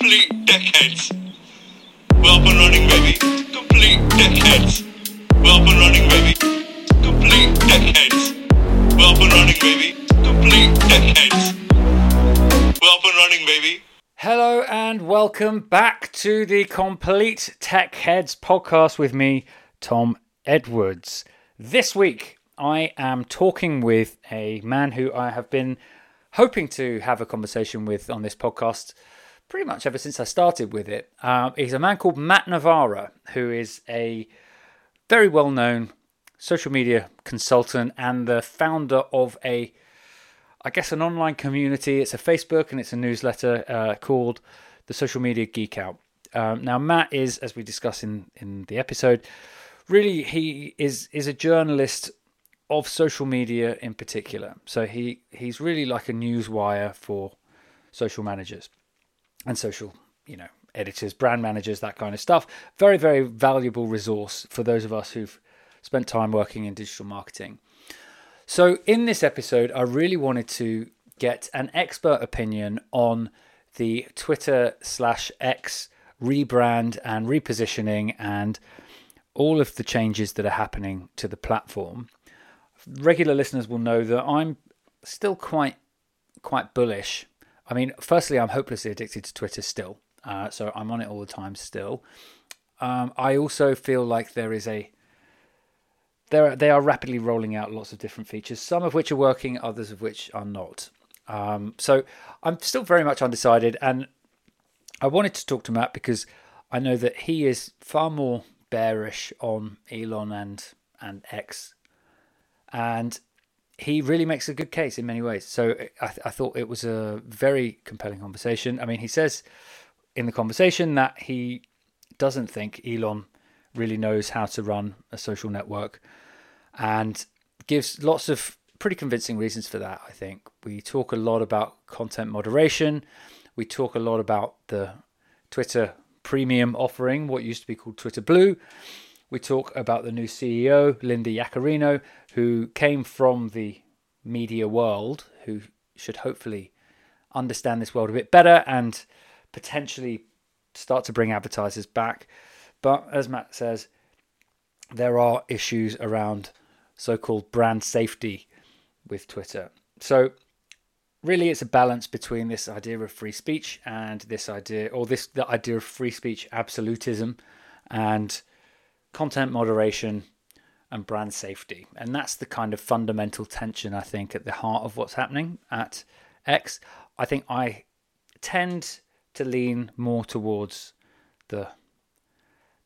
Complete Tech Heads. We're up and running, baby. Complete Tech Heads. We're up and running, baby. Complete Tech Heads. We're up and running, baby. Complete Tech Heads. We're up and running, baby. Hello and welcome back to the Complete Tech Heads podcast with me, Tom Edwards. This week, I am talking with a man who I have been hoping to have a conversation with on this podcast pretty much ever since I started with it. Um, he's a man called Matt Navarra, who is a very well known social media consultant and the founder of a, I guess, an online community. It's a Facebook and it's a newsletter uh, called the Social Media Geek Out. Um, now, Matt is, as we discuss in, in the episode, really he is is a journalist of social media in particular. So he he's really like a news wire for social managers and social, you know, editors, brand managers, that kind of stuff. Very very valuable resource for those of us who've spent time working in digital marketing. So in this episode, I really wanted to get an expert opinion on the Twitter slash X rebrand and repositioning and all of the changes that are happening to the platform regular listeners will know that I'm still quite quite bullish. I mean, firstly, I'm hopelessly addicted to Twitter still, uh, so I'm on it all the time still. Um, I also feel like there is a there they are rapidly rolling out lots of different features, some of which are working, others of which are not. Um, so I'm still very much undecided, and I wanted to talk to Matt because I know that he is far more bearish on Elon and and X and he really makes a good case in many ways. So I, th- I, thought it was a very compelling conversation. I mean, he says in the conversation that he doesn't think Elon really knows how to run a social network and gives lots of pretty convincing reasons for that. I think we talk a lot about content moderation. We talk a lot about the Twitter premium offering, what used to be called Twitter Blue. We talk about the new CEO, Linda Yaccarino, who came from the media world, who should hopefully understand this world a bit better and potentially start to bring advertisers back. But as Matt says, there are issues around so called brand safety with Twitter. So, really, it's a balance between this idea of free speech and this idea, or this the idea of free speech absolutism and content moderation and brand safety. And that's the kind of fundamental tension, I think, at the heart of what's happening at X. I think I tend to lean more towards the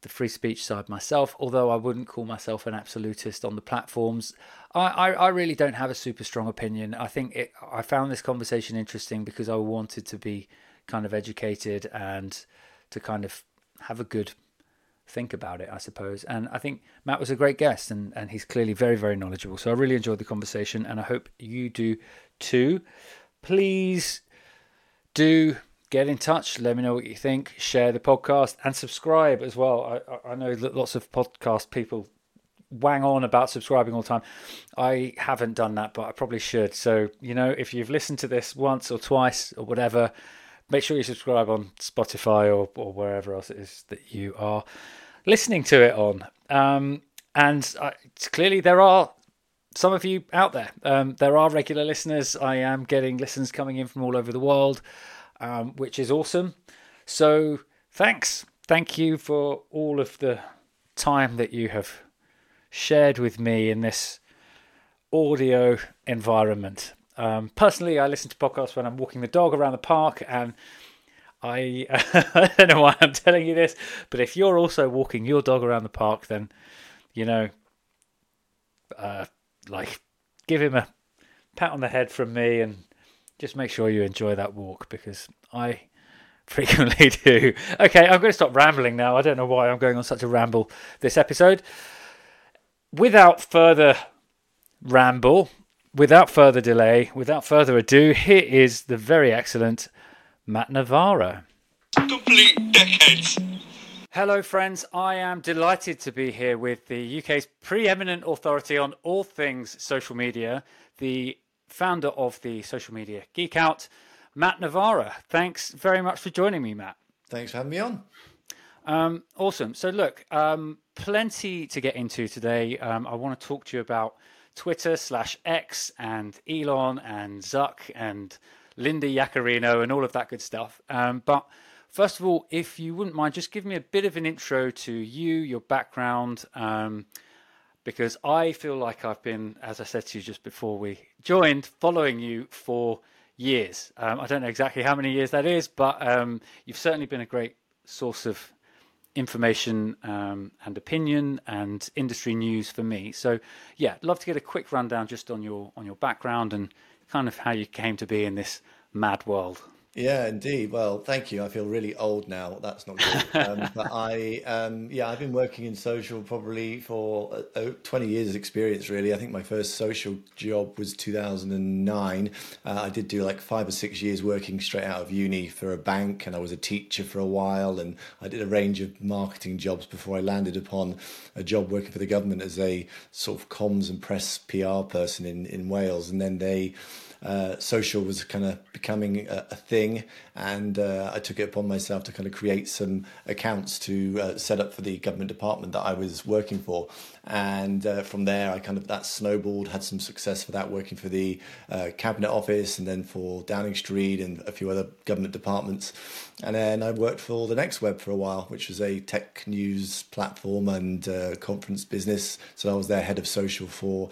the free speech side myself, although I wouldn't call myself an absolutist on the platforms. I, I, I really don't have a super strong opinion. I think it, I found this conversation interesting because I wanted to be kind of educated and to kind of have a good think about it, I suppose. And I think Matt was a great guest and, and he's clearly very, very knowledgeable. So I really enjoyed the conversation and I hope you do too. Please do get in touch. Let me know what you think. Share the podcast and subscribe as well. I, I know lots of podcast people wang on about subscribing all the time. I haven't done that, but I probably should. So, you know, if you've listened to this once or twice or whatever, make sure you subscribe on Spotify or, or wherever else it is that you are listening to it on. Um, and I, clearly, there are some of you out there. Um, there are regular listeners. I am getting listens coming in from all over the world, um, which is awesome. So, thanks. Thank you for all of the time that you have shared with me in this audio environment. Um, personally, I listen to podcasts when I'm walking the dog around the park, and I, I don't know why I'm telling you this, but if you're also walking your dog around the park, then you know, uh, like, give him a pat on the head from me, and just make sure you enjoy that walk because I frequently do. Okay, I'm going to stop rambling now. I don't know why I'm going on such a ramble this episode. Without further ramble, without further delay, without further ado, here is the very excellent Matt Navarra. Complete Tech Heads. Hello, friends. I am delighted to be here with the UK's preeminent authority on all things social media, the founder of the Social Media Geek Out, Matt Navarra. Thanks very much for joining me, Matt. Thanks for having me on. Um, awesome. So, look, um, plenty to get into today. Um, I want to talk to you about Twitter slash X and Elon and Zuck and Linda Yaccarino and all of that good stuff. Um, but first of all, if you wouldn't mind, just give me a bit of an intro to you, your background, um, because I feel like I've been, as I said to you just before we joined, following you for years. Um, I don't know exactly how many years that is, but um, you've certainly been a great source of information um, and opinion and industry news for me. So, yeah, love to get a quick rundown just on your on your background and kind of how you came to be in this mad world. Yeah, indeed. Well, thank you. I feel really old now. That's not good. Um, but I, um, yeah, I've been working in social probably for uh, 20 years experience, really. I think my first social job was 2009. Uh, I did do like five or six years working straight out of uni for a bank, and I was a teacher for a while. And I did a range of marketing jobs before I landed upon a job working for the government as a sort of comms and press PR person in, in Wales. And then they, uh, social was kind of becoming a, a thing, and uh, I took it upon myself to kind of create some accounts to uh, set up for the government department that I was working for. And uh, from there, I kind of that snowballed, had some success for that, working for the uh, cabinet office, and then for Downing Street and a few other government departments. And then I worked for the Next Web for a while, which was a tech news platform and conference business. So I was their head of social for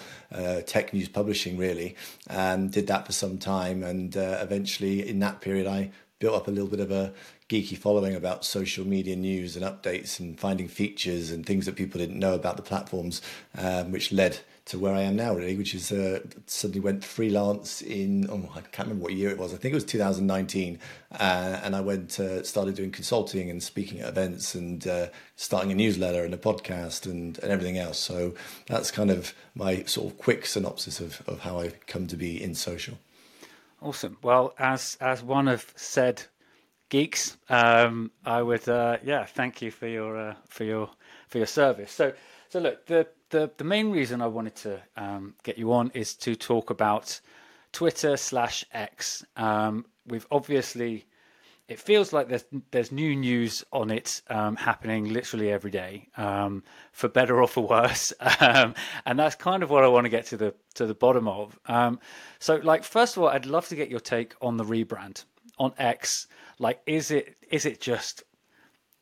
tech news publishing, really, and did that for some time, and uh, eventually in that period, I built up a little bit of a geeky following about social media news and updates and finding features and things that people didn't know about the platforms, um, which led to where I am now, really, which is uh, suddenly went freelance in, oh, I can't remember what year it was. I think it was 2019. Uh, and I went, uh, started doing consulting and speaking at events and uh, starting a newsletter and a podcast and, and everything else. So that's kind of my sort of quick synopsis of, of how I come to be in social. Awesome. Well, as as one of said geeks, um, I would uh, yeah thank you for your uh, for your for your service. So so look the the the main reason I wanted to um, get you on is to talk about Twitter slash X. Um, we've obviously it feels like there's there's new news on it um, happening literally every day, um, for better or for worse, um, and that's kind of what I want to get to the to the bottom of. So, like, first of all, I'd love to get your take on the rebrand on X. Like, is it is it just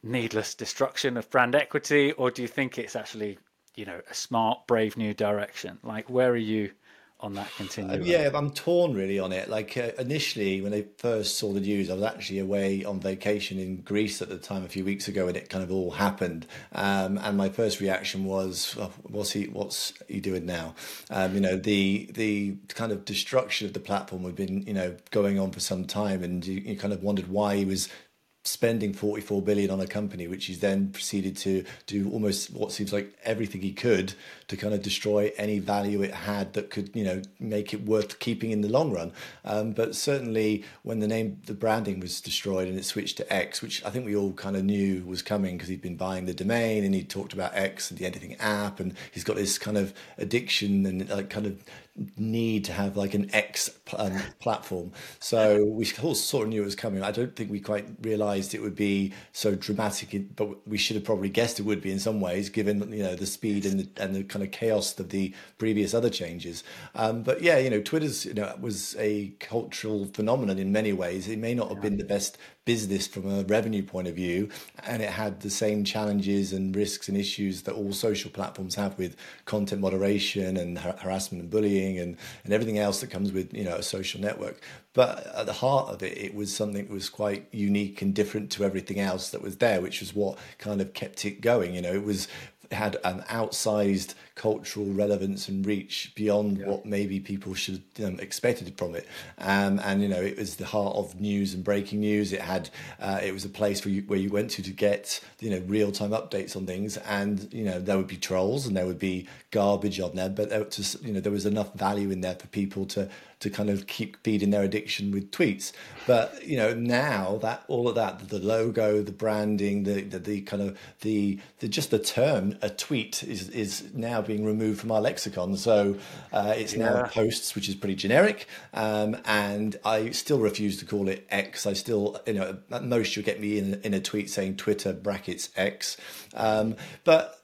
needless destruction of brand equity, or do you think it's actually you know a smart, brave new direction? Like, where are you on that continuum? Uh, yeah, I'm torn really on it. Like uh, initially, when I first saw the news, I was actually away on vacation in Greece at the time a few weeks ago, and it kind of all happened. Um, and my first reaction was, oh, "What's he? What's he doing now?" Um, you know, the the kind of destruction of the platform had been you know going on for some time, and you, you kind of wondered why he was spending 44 billion on a company which he's then proceeded to do almost what seems like everything he could to kind of destroy any value it had that could you know make it worth keeping in the long run. Um, but certainly when the name the branding was destroyed and it switched to x which i think we all kind of knew was coming because he'd been buying the domain and he talked about x and the anything app and he's got this kind of addiction and like kind of need to have like an X um, platform. So we all sort of knew it was coming. I don't think we quite realised it would be so dramatic, but we should have probably guessed it would be in some ways, given you know the speed and the, and the kind of chaos of the previous other changes. Um, but yeah, you know, Twitter's you know was a cultural phenomenon in many ways. It may not have been the best business from a revenue point of view, and it had the same challenges and risks and issues that all social platforms have with content moderation and har- harassment and bullying and, and everything else that comes with you know a social network. But at the heart of it, it was something that was quite unique and different to everything else that was there, which was what kind of kept it going. You know, it was had an outsized cultural relevance and reach beyond yeah. what maybe people should um, expected from it. Um, and you know, it was the heart of news and breaking news. It had uh, it was a place where you where you went to to get you know real time updates on things. And you know, there would be trolls and there would be garbage on there, but there was, you know there was enough value in there for people to to kind of keep feeding their addiction with tweets. But you know now that all of that, the logo, the branding, the the, the kind of the the just the term a tweet is is now being removed from our lexicon. So uh, it's yeah. now posts, which is pretty generic. Um, and I still refuse to call it X. I still, you know, at most you'll get me in, in a tweet saying Twitter brackets X. Um, but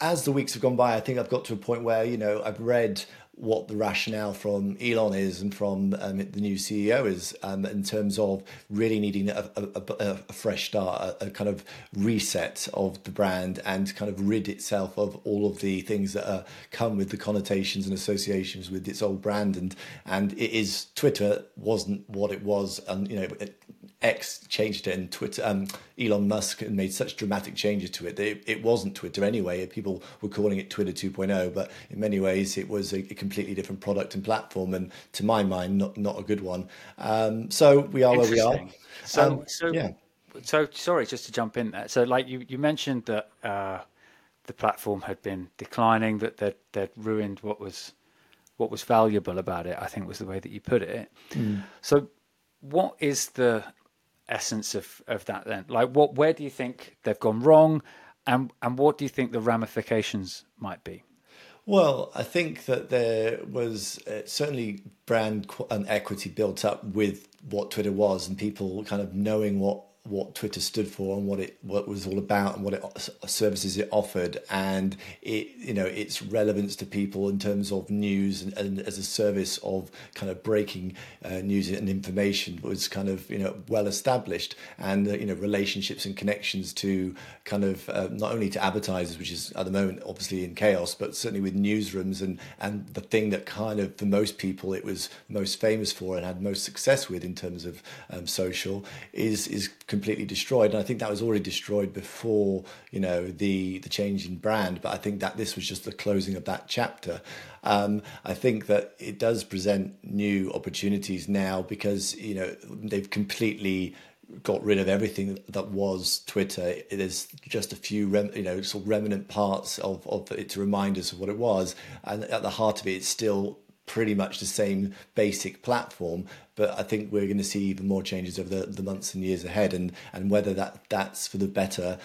as the weeks have gone by, I think I've got to a point where, you know, I've read what the rationale from Elon is and from um, the new CEO is um, in terms of really needing a, a, a, a fresh start, a, kind of reset of the brand and kind of rid itself of all of the things that are, come with the connotations and associations with its old brand. And and it is Twitter wasn't what it was, and you know. It, X changed it, and Twitter. Um, Elon Musk and made such dramatic changes to it. It, it wasn't Twitter anyway. People were calling it Twitter 2.0, but in many ways it was a, a, completely different product and platform, and to my mind, not not a good one. Um, so we are where we are. So, um, so yeah. So sorry, just to jump in there. So, like you, you mentioned that uh, the platform had been declining, that that that ruined what was what was valuable about it. I think was the way that you put it. Mm. So, what is the essence of of that then? Like, what where do you think they've gone wrong, and and what do you think the ramifications might be? Well, I think that there was uh, certainly brand and equity built up with what Twitter was, and people kind of knowing what what Twitter stood for and what it what it was all about and what it services it offered. And it you know its relevance to people in terms of news and, and as a service of kind of breaking uh, news and information was kind of you know well established. And uh, you know relationships and connections to kind of uh, not only to advertisers which is at the moment obviously in chaos but certainly with newsrooms and and the thing that kind of for most people it was most famous for and had most success with in terms of um, social is is completely destroyed. And I think that was already destroyed before, you know, the the change in brand. But I think that this was just the closing of that chapter. Um, I think that it does present new opportunities now because you know they've completely got rid of everything that was Twitter. There's just a few, rem, you know, sort of remnant parts of, of it to remind us of what it was, and at the heart of it, it's still pretty much the same basic platform, but I think we're going to see even more changes over the, the months and years ahead, and and whether that that's for the better.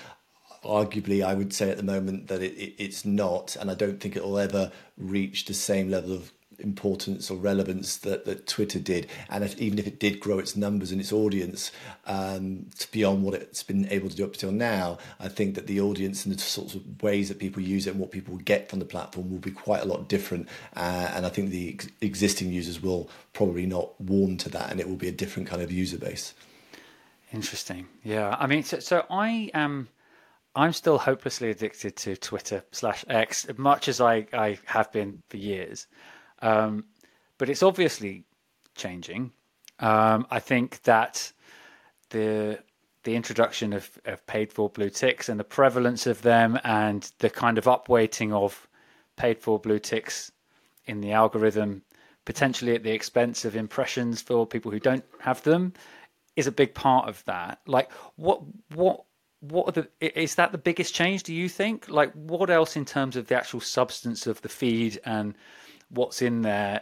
Arguably, I would say at the moment that it, it, it's not, and I don't think it will ever reach the same level of importance or relevance that, that Twitter did. And if, even if it did grow its numbers and its audience um, beyond what it's been able to do up till now, I think that the audience and the sorts of ways that people use it and what people get from the platform will be quite a lot different. Uh, and I think the ex- existing users will probably not warm to that and it will be a different kind of user base. Interesting. Yeah. I mean, so, so I am. I'm still hopelessly addicted to Twitter slash X, much as I, I have been for years. Um, but it's obviously changing. Um, I think that the the introduction of, of paid for blue ticks and the prevalence of them and the kind of upweighting of paid for blue ticks in the algorithm, potentially at the expense of impressions for people who don't have them, is a big part of that. Like what what what are the is that the biggest change do you think? Like what else in terms of the actual substance of the feed and what's in there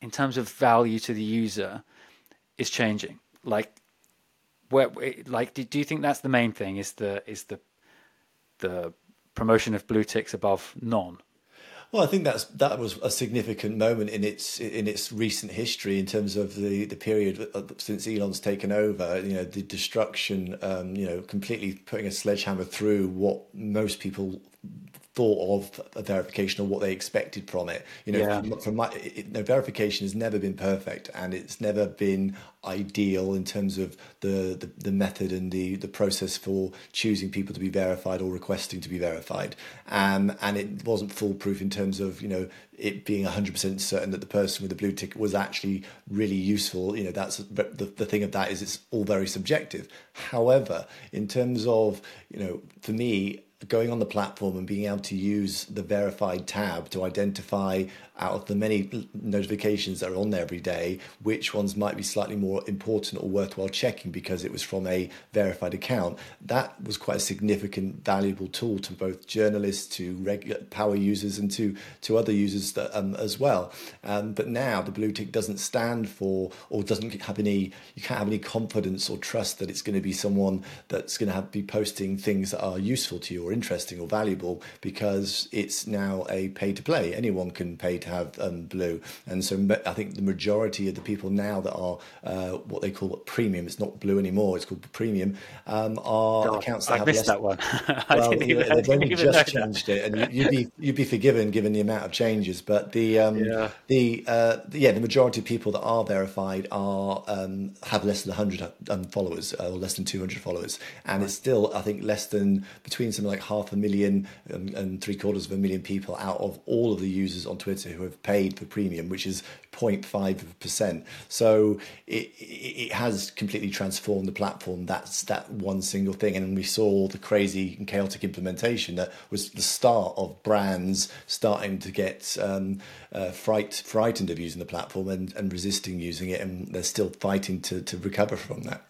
in terms of value to the user is changing. Like, where, like, do, do you think that's the main thing? Is the is the the promotion of blue ticks above none? Well, I think that's that was a significant moment in its in its recent history in terms of the, the period since Elon's taken over. You know, the destruction. Um, you know, completely putting a sledgehammer through what most people thought of a verification or what they expected from it. You know, yeah. from, from, my it, no, verification has never been perfect, and it's never been ideal in terms of the, the, the method and the the process for choosing people to be verified or requesting to be verified. Um, and it wasn't foolproof in terms of you know it being 100% certain that the person with the blue ticket was actually really useful you know that's the, the thing of that is it's all very subjective however in terms of you know for me going on the platform and being able to use the verified tab to identify out of the many notifications that are on there every day, which ones might be slightly more important or worthwhile checking because it was from a verified account. That was quite a significant, valuable tool to both journalists, to regular power users, and to to other users that, um, as well. Um, but now the blue tick doesn't stand for or doesn't have any. You can't have any confidence or trust that it's going to be someone that's going to have, be posting things that are useful to you or interesting or valuable because it's now a pay to play. Anyone can pay to have um, Blue, and so I think the majority of the people now that are uh, what they call premium, it's not Blue anymore, it's called premium, um, are God, accounts that I have missed less, that one. well, even, they've only just changed that. it, and you, would be you'd be forgiven given the amount of changes. But the um, yeah. the, uh, yeah the majority of people that are verified are um, have less than 100 um, followers uh, or less than 200 followers, and right. it's still I think less than between something like half a million and, and three quarters of a million people out of all of the users on Twitter who have paid for premium, which is 0.5%. So it, it has completely transformed the platform. That's that one single thing. And we saw the crazy and chaotic implementation that was the start of brands starting to get um, uh, fright, frightened of using the platform and, and resisting using it. And they're still fighting to, to recover from that.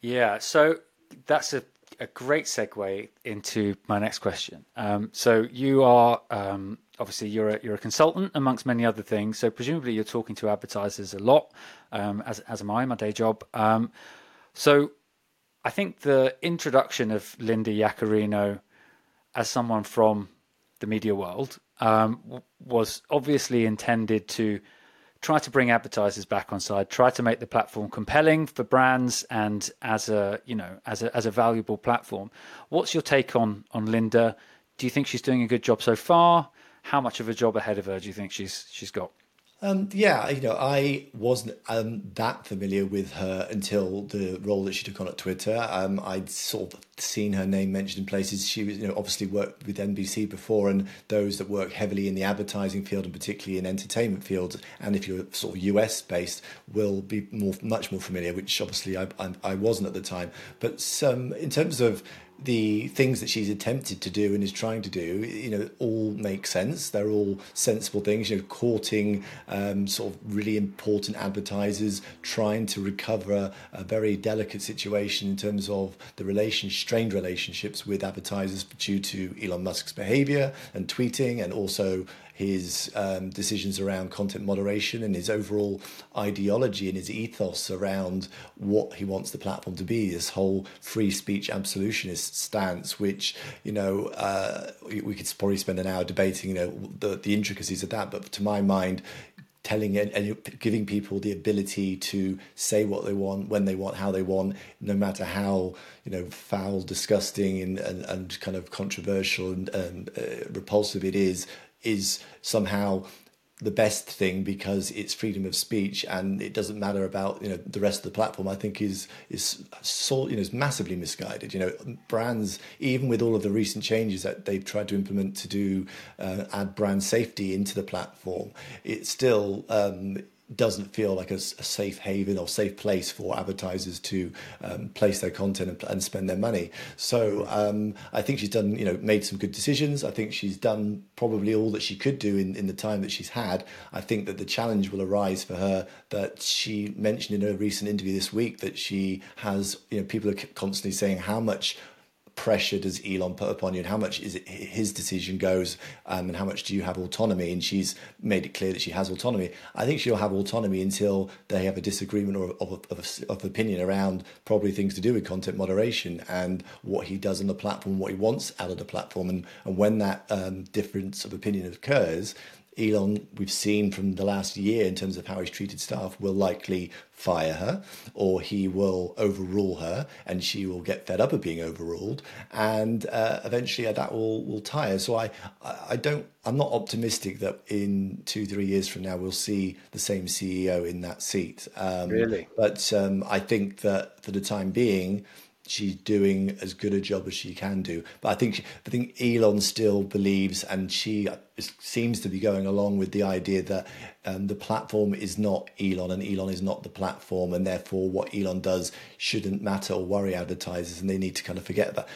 Yeah. So that's a a great segue into my next question. Um, so you are um, obviously you're a, you're a consultant amongst many other things. So presumably you're talking to advertisers a lot, um, as as am I, my day job. Um, so I think the introduction of Linda Yaccarino as someone from the media world um, was obviously intended to try to bring advertisers back on side, try to make the platform compelling for brands and as a you know as a as a valuable platform. What's your take on on Linda? Do you think she's doing a good job so far? How much of a job ahead of her do you think she's she's got? Um, yeah, you know, I wasn't um, that familiar with her until the role that she took on at Twitter. Um, I'd sort of seen her name mentioned in places. She was, you know, obviously worked with NBC before, and those that work heavily in the advertising field and particularly in entertainment fields, and if you're sort of US based, will be more, much more familiar. Which obviously I, I, I wasn't at the time. But um, in terms of the things that she's attempted to do and is trying to do, you know, all make sense. They're all sensible things. You know, courting um, sort of really important advertisers, trying to recover a very delicate situation in terms of the relation, strained relationships with advertisers due to Elon Musk's behaviour and tweeting, and also his um, decisions around content moderation and his overall ideology and his ethos around what he wants the platform to be. This whole free speech absolutionist stance, which you know uh, we could probably spend an hour debating, you know, the the intricacies of that. But to my mind, telling it and giving people the ability to say what they want when they want how they want no matter how you know foul disgusting and and, and kind of controversial and, and uh, repulsive it is is somehow the best thing because it's freedom of speech and it doesn't matter about you know the rest of the platform i think is is so you know is massively misguided. You know brands even with all of the recent changes that they've tried to implement to do uh, add brand safety into the platform it still um, doesn't feel like a, a, safe haven or safe place for advertisers to um, place their content and, and, spend their money. So um, I think she's done, you know, made some good decisions. I think she's done probably all that she could do in, in the time that she's had. I think that the challenge will arise for her that she mentioned in a recent interview this week that she has, you know, people are constantly saying how much pressure does Elon put upon you, and how much is it his decision goes, um, and how much do you have autonomy? And she's made it clear that she has autonomy. I think she'll have autonomy until they have a disagreement or of, of, of opinion around probably things to do with content moderation and what he does on the platform, what he wants out of the platform, and and when that um, difference of opinion occurs, Elon, we've seen from the last year in terms of how he's treated staff, will likely fire her or he will overrule her and she will get fed up of being overruled. And uh, eventually uh, that will, will tire. So I, I don't, I'm not optimistic that in two, three years from now we'll see the same CEO in that seat. Um, really? But um, I think that for the time being, she's doing as good a job as she can do. But I think I think Elon still believes, and she seems to be going along with the idea that um, the platform is not Elon, and Elon is not the platform, and therefore what Elon does shouldn't matter or worry advertisers, and they need to kind of forget that.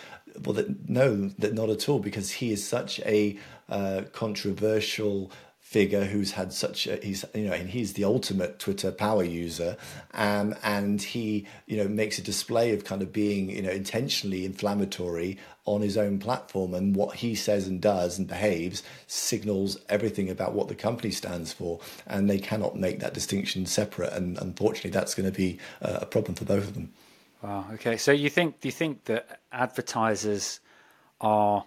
Well, that, no, that not at all, because he is such a uh, controversial figure who's had such a he's you know and he's the ultimate Twitter power user. Um, and he you know makes a display of kind of being you know intentionally inflammatory on his own platform. And what he says and does and behaves signals everything about what the company stands for. And they cannot make that distinction separate. And unfortunately that's going to be a problem for both of them. Wow. Okay. So you think do you think that advertisers are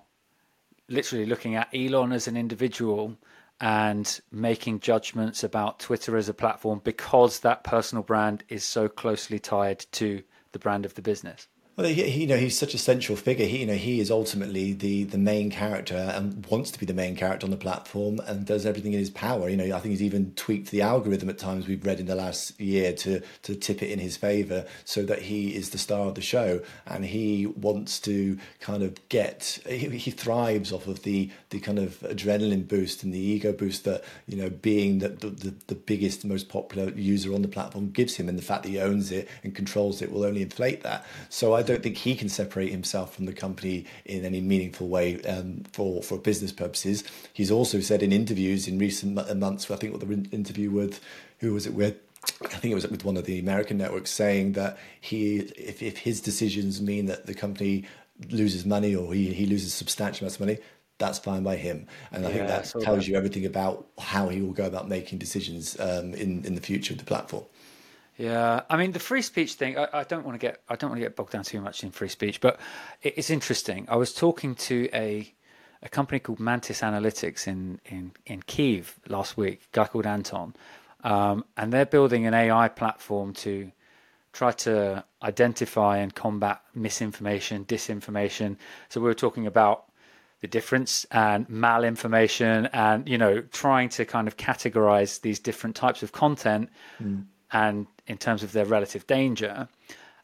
literally looking at Elon as an individual and making judgments about Twitter as a platform because that personal brand is so closely tied to the brand of the business. Well, he, you know, he's such a central figure. He, you know, he is ultimately the the main character and wants to be the main character on the platform and does everything in his power. You know, I think he's even tweaked the algorithm at times we've read in the last year to to tip it in his favor so that he is the star of the show and he wants to kind of get. He, he thrives off of the the kind of adrenaline boost and the ego boost that you know being the the, the biggest, most popular user on the platform gives him, and the fact that he owns it and controls it will only inflate that. So I don't think he can separate himself from the company in any meaningful way um, for for business purposes. He's also said in interviews in recent months, I think what the interview with who was it with. I think it was with one of the American networks saying that he, if, if his decisions mean that the company loses money or he, he loses substantial amounts of money, that's fine by him. And I yeah, think that tells that. you everything about how he will go about making decisions um, in in the future of the platform. Yeah, I mean the free speech thing. I, I, don't want to get I don't want to get bogged down too much in free speech, but it, it's interesting. I was talking to a a company called Mantis Analytics in in in Kiev last week. A guy called Anton, um, and they're building an AI platform to try to identify and combat misinformation, disinformation. So we were talking about the difference and malinformation and you know trying to kind of categorize these different types of content mm. And in terms of their relative danger.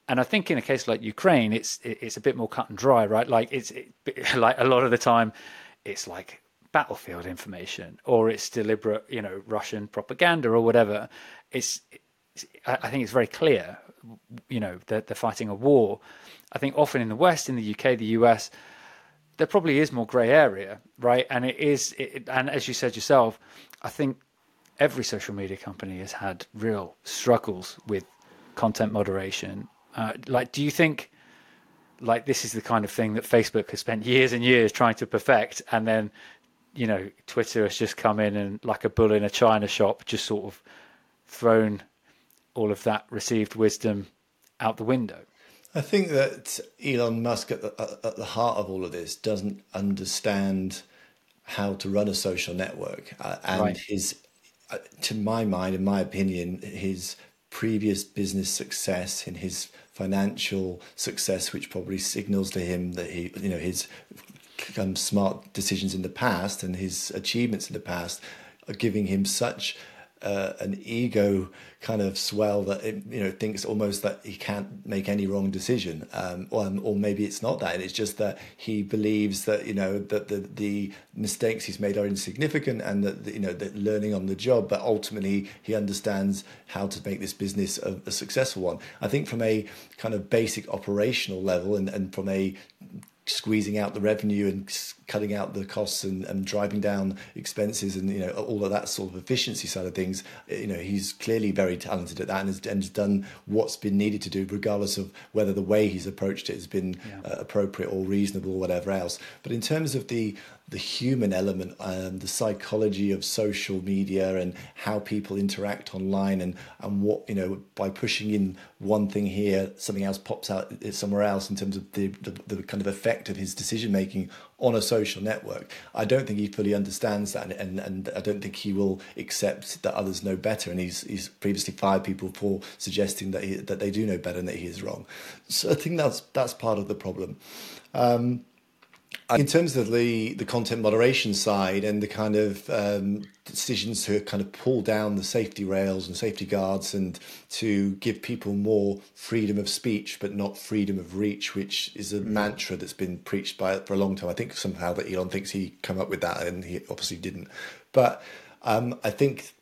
And I think in a case like Ukraine, it's it's a bit more cut and dry, right? Like it's it, like a lot of the time, it's like battlefield information or it's deliberate, you know, Russian propaganda or whatever. It's, it's I think it's very clear, you know, that they're fighting a war. I think often in the West, in the UK, the US, there probably is more grey area, right? And it is, it, and as you said yourself, I think every social media company has had real struggles with content moderation. Uh, like, do you think like this is the kind of thing that Facebook has spent years and years trying to perfect, and then you know Twitter has just come in and like a bull in a china shop, just sort of thrown all of that received wisdom out the window. I think that Elon Musk, at the, at the heart of all of this, doesn't understand how to run a social network, uh, and right. his to my mind, in my opinion, his previous business success and his financial success, which probably signals to him that he, you know, his um, smart decisions in the past and his achievements in the past are giving him such uh, an ego kind of swell that it, you know thinks almost that he can't make any wrong decision, um, or, or maybe it's not that. It's just that he believes that you know that the the mistakes he's made are insignificant and that you know that learning on the job. But ultimately, he understands how to make this business a, a successful one. I think from a kind of basic operational level and, and from a squeezing out the revenue and cutting out the costs and, and driving down expenses and you know all of that sort of efficiency side of things you know he's clearly very talented at that and has, and has done what's been needed to do regardless of whether the way he's approached it has been yeah. uh, appropriate or reasonable or whatever else but in terms of the the human element, um, the psychology of social media and how people interact online, and and what you know by pushing in one thing here, something else pops out somewhere else in terms of the the, the kind of effect of his decision making on a social network. I don't think he fully understands that, and, and I don't think he will accept that others know better. And he's he's previously fired people for suggesting that he, that they do know better and that he is wrong. So I think that's that's part of the problem. Um, in terms of the, the content moderation side and the kind of um, decisions to kind of pull down the safety rails and safety guards and to give people more freedom of speech but not freedom of reach, which is a mm. mantra that's been preached by for a long time. I think somehow that Elon thinks he come up with that and he obviously didn't. But um, I think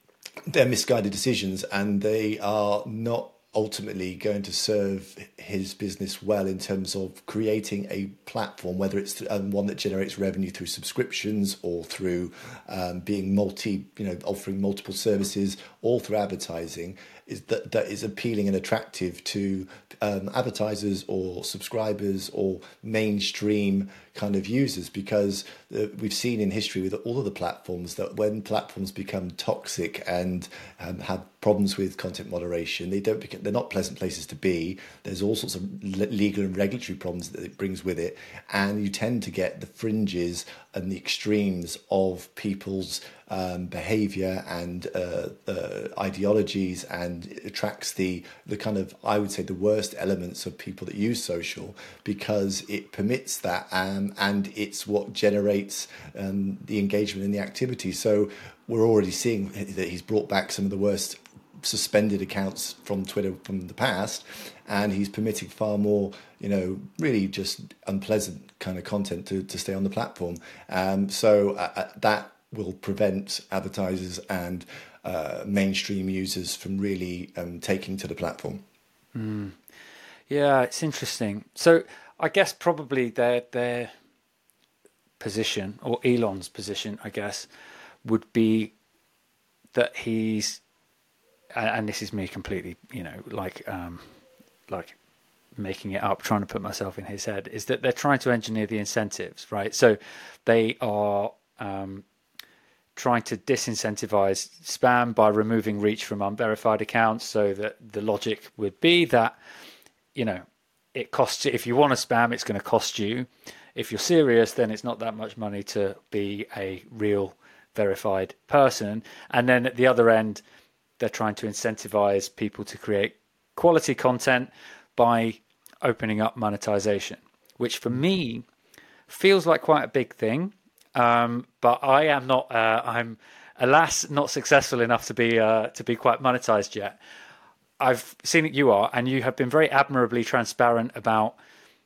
they're misguided decisions and they are not ultimately going to serve his business well in terms of creating a platform, whether it's um, one that generates revenue through subscriptions or through um, being multi, you know, offering multiple services all through advertising is that that is appealing and attractive to um, advertisers or subscribers or mainstream kind of users because uh, we've seen in history with all of the platforms that when platforms become toxic and um, have problems with content moderation they don't become, they're not pleasant places to be. There's all sorts of legal and regulatory problems that it brings with it. And you tend to get the fringes and the extremes of people's um, behavior and uh, uh, ideologies and attracts the the kind of I would say the worst elements of people that use social because it permits that um, and it's what generates um, the engagement in the activity. So we're already seeing that he's brought back some of the worst suspended accounts from Twitter from the past, and he's permitting far more, you know, really just unpleasant kind of content to, to stay on the platform. Um, so uh, uh that will prevent advertisers and uh, mainstream users from really um, taking to the platform. Mm. Yeah, it's interesting. So I guess probably their their position or Elon's position, I guess, would be that he's and this is me completely, you know, like um, like making it up, trying to put myself in his head, is that they're trying to engineer the incentives, right? So they are um, trying to disincentivize spam by removing reach from unverified accounts so that the logic would be that you know it costs you if you want to spam it's going to cost you if you're serious then it's not that much money to be a real verified person and then at the other end they're trying to incentivize people to create quality content by opening up monetization which for me feels like quite a big thing um, but I am not. Uh, I'm alas not successful enough to be uh, to be quite monetized yet. I've seen that you are, and you have been very admirably transparent about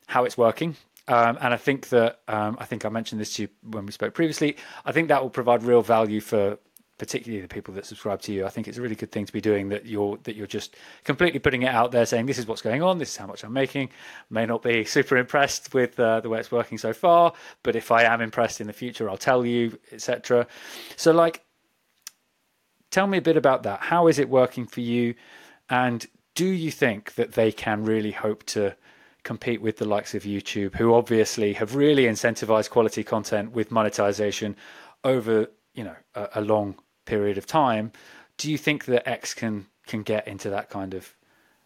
how it's working. Um, and I think that um, I think I mentioned this to you when we spoke previously. I think that will provide real value for particularly the people that subscribe to you. I think it's a really good thing to be doing that you're that you're just completely putting it out there, saying this is what's going on, this is how much I'm making. May not be super impressed with uh, the way it's working so far, but if I am impressed in the future, I'll tell you, etc. So, like, tell me a bit about that. How is it working for you, and do you think that they can really hope to? compete with the likes of YouTube, who obviously have really incentivized quality content with monetization over you know a, a long period of time. Do you think that X can can get into that kind of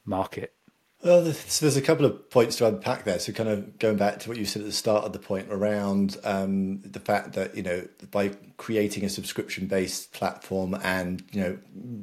market? Well, there's a couple of points to unpack there. So, kind of going back to what you said at the start of the point around um, the fact that you know by creating a subscription-based platform and you know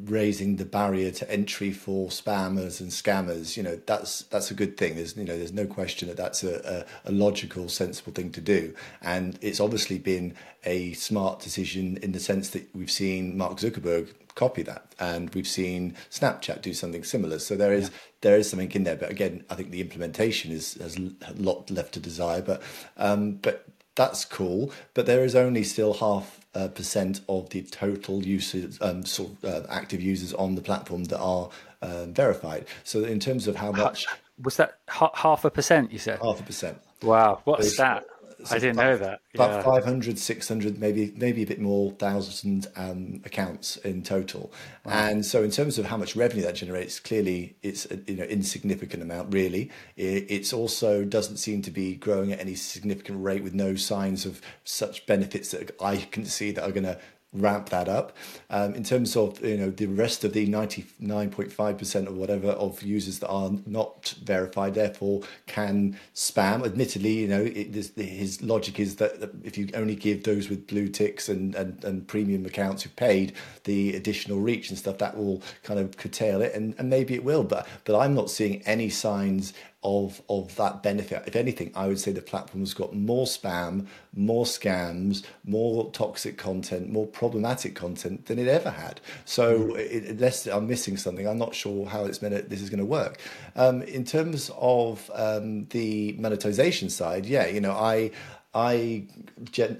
raising the barrier to entry for spammers and scammers, you know that's that's a good thing. There's you know there's no question that that's a, a, a logical, sensible thing to do, and it's obviously been a smart decision in the sense that we've seen Mark Zuckerberg copy that. And we've seen Snapchat do something similar. So there is yeah. there is something in there. But again, I think the implementation is has a lot left to desire. But um, but that's cool. But there is only still half uh, percent of the total users, um, sort of uh, active users on the platform that are uh, verified. So in terms of how much was that half a percent? You said half a percent. Wow, what's that? I didn't know that. Yeah. About 500, 600, maybe maybe a bit more thousand um, accounts in total. Wow. And so, in terms of how much revenue that generates, clearly it's a you know insignificant amount. Really, it, it's also doesn't seem to be growing at any significant rate with no signs of such benefits that I can see that are going to ramp that up. Um, in terms of you know the rest of the ninety nine point five percent or whatever of users that are not verified, therefore can spam. Admittedly, you know it, this, his logic is that if you only give those with blue ticks and, and, and premium accounts who've paid the additional reach and stuff, that will kind of curtail it, and, and maybe it will. But but I'm not seeing any signs of of that benefit. If anything, I would say the platform has got more spam, more scams, more toxic content, more problematic content than it ever had. So mm. it, unless I'm missing something, I'm not sure how it's meant to, this is going to work. Um, in terms of um, the monetization side, yeah, you know, I. I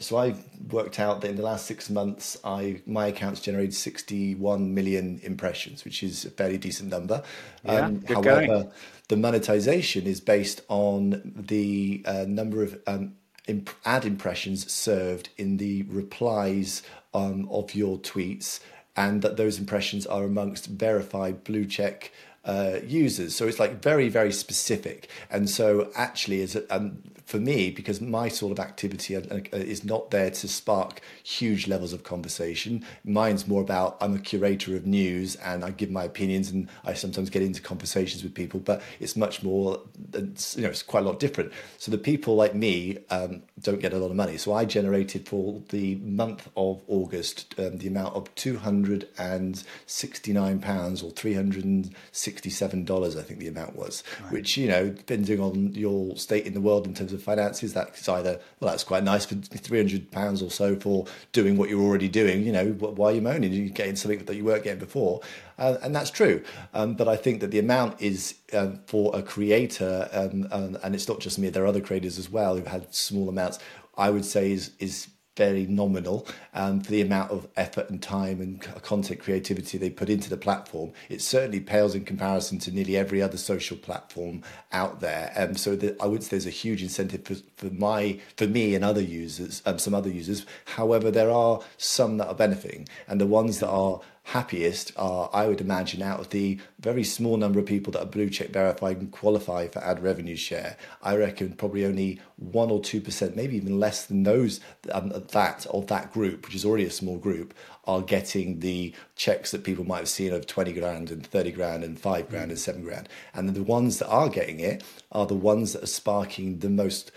so I worked out that in the last six months, I my accounts generated 61 million impressions, which is a fairly decent number. Yeah, um, however, going the monetization is based on the uh, number of um, imp- ad impressions served in the replies um, of your tweets and that those impressions are amongst verified blue check uh, users. So it's like very, very specific. And so actually, as um, for me, because my sort of activity uh, uh, is not there to spark huge levels of conversation. Mine's more about I'm a curator of news and I give my opinions and I sometimes get into conversations with people, but it's much more, it's, you know, it's quite a lot different. So the people like me um, don't get a lot of money. So I generated for the month of August um, the amount of £269 or 367 dollars I think the amount was, right. which, you know, depending on your state in the world in terms of finances. That's either well, that's quite nice for three hundred pounds or so for doing what you're already doing. You know, why are you moaning? You're getting something that you weren't getting before, uh, and that's true. Um, but I think that the amount is um, for a creator, um, and it's not just me. There are other creators as well who've had small amounts. I would say is is fairly nominal um, for the amount of effort and time and content creativity they put into the platform. It certainly pales in comparison to nearly every other social platform out there. Um, so the, I would say there's a huge incentive for, for my for me and other users, um, some other users. However, there are some that are benefiting, and the ones that are happiest are, I would imagine, out of the very small number of people that are blue check verified and qualify for ad revenue share. I reckon probably only one or two percent, maybe even less than those um, that of that group, which is already a small group, are getting the checks that people might have seen of 20 grand and 30 grand and 5 grand and 7 grand. And the ones that are getting it are the ones that are sparking the most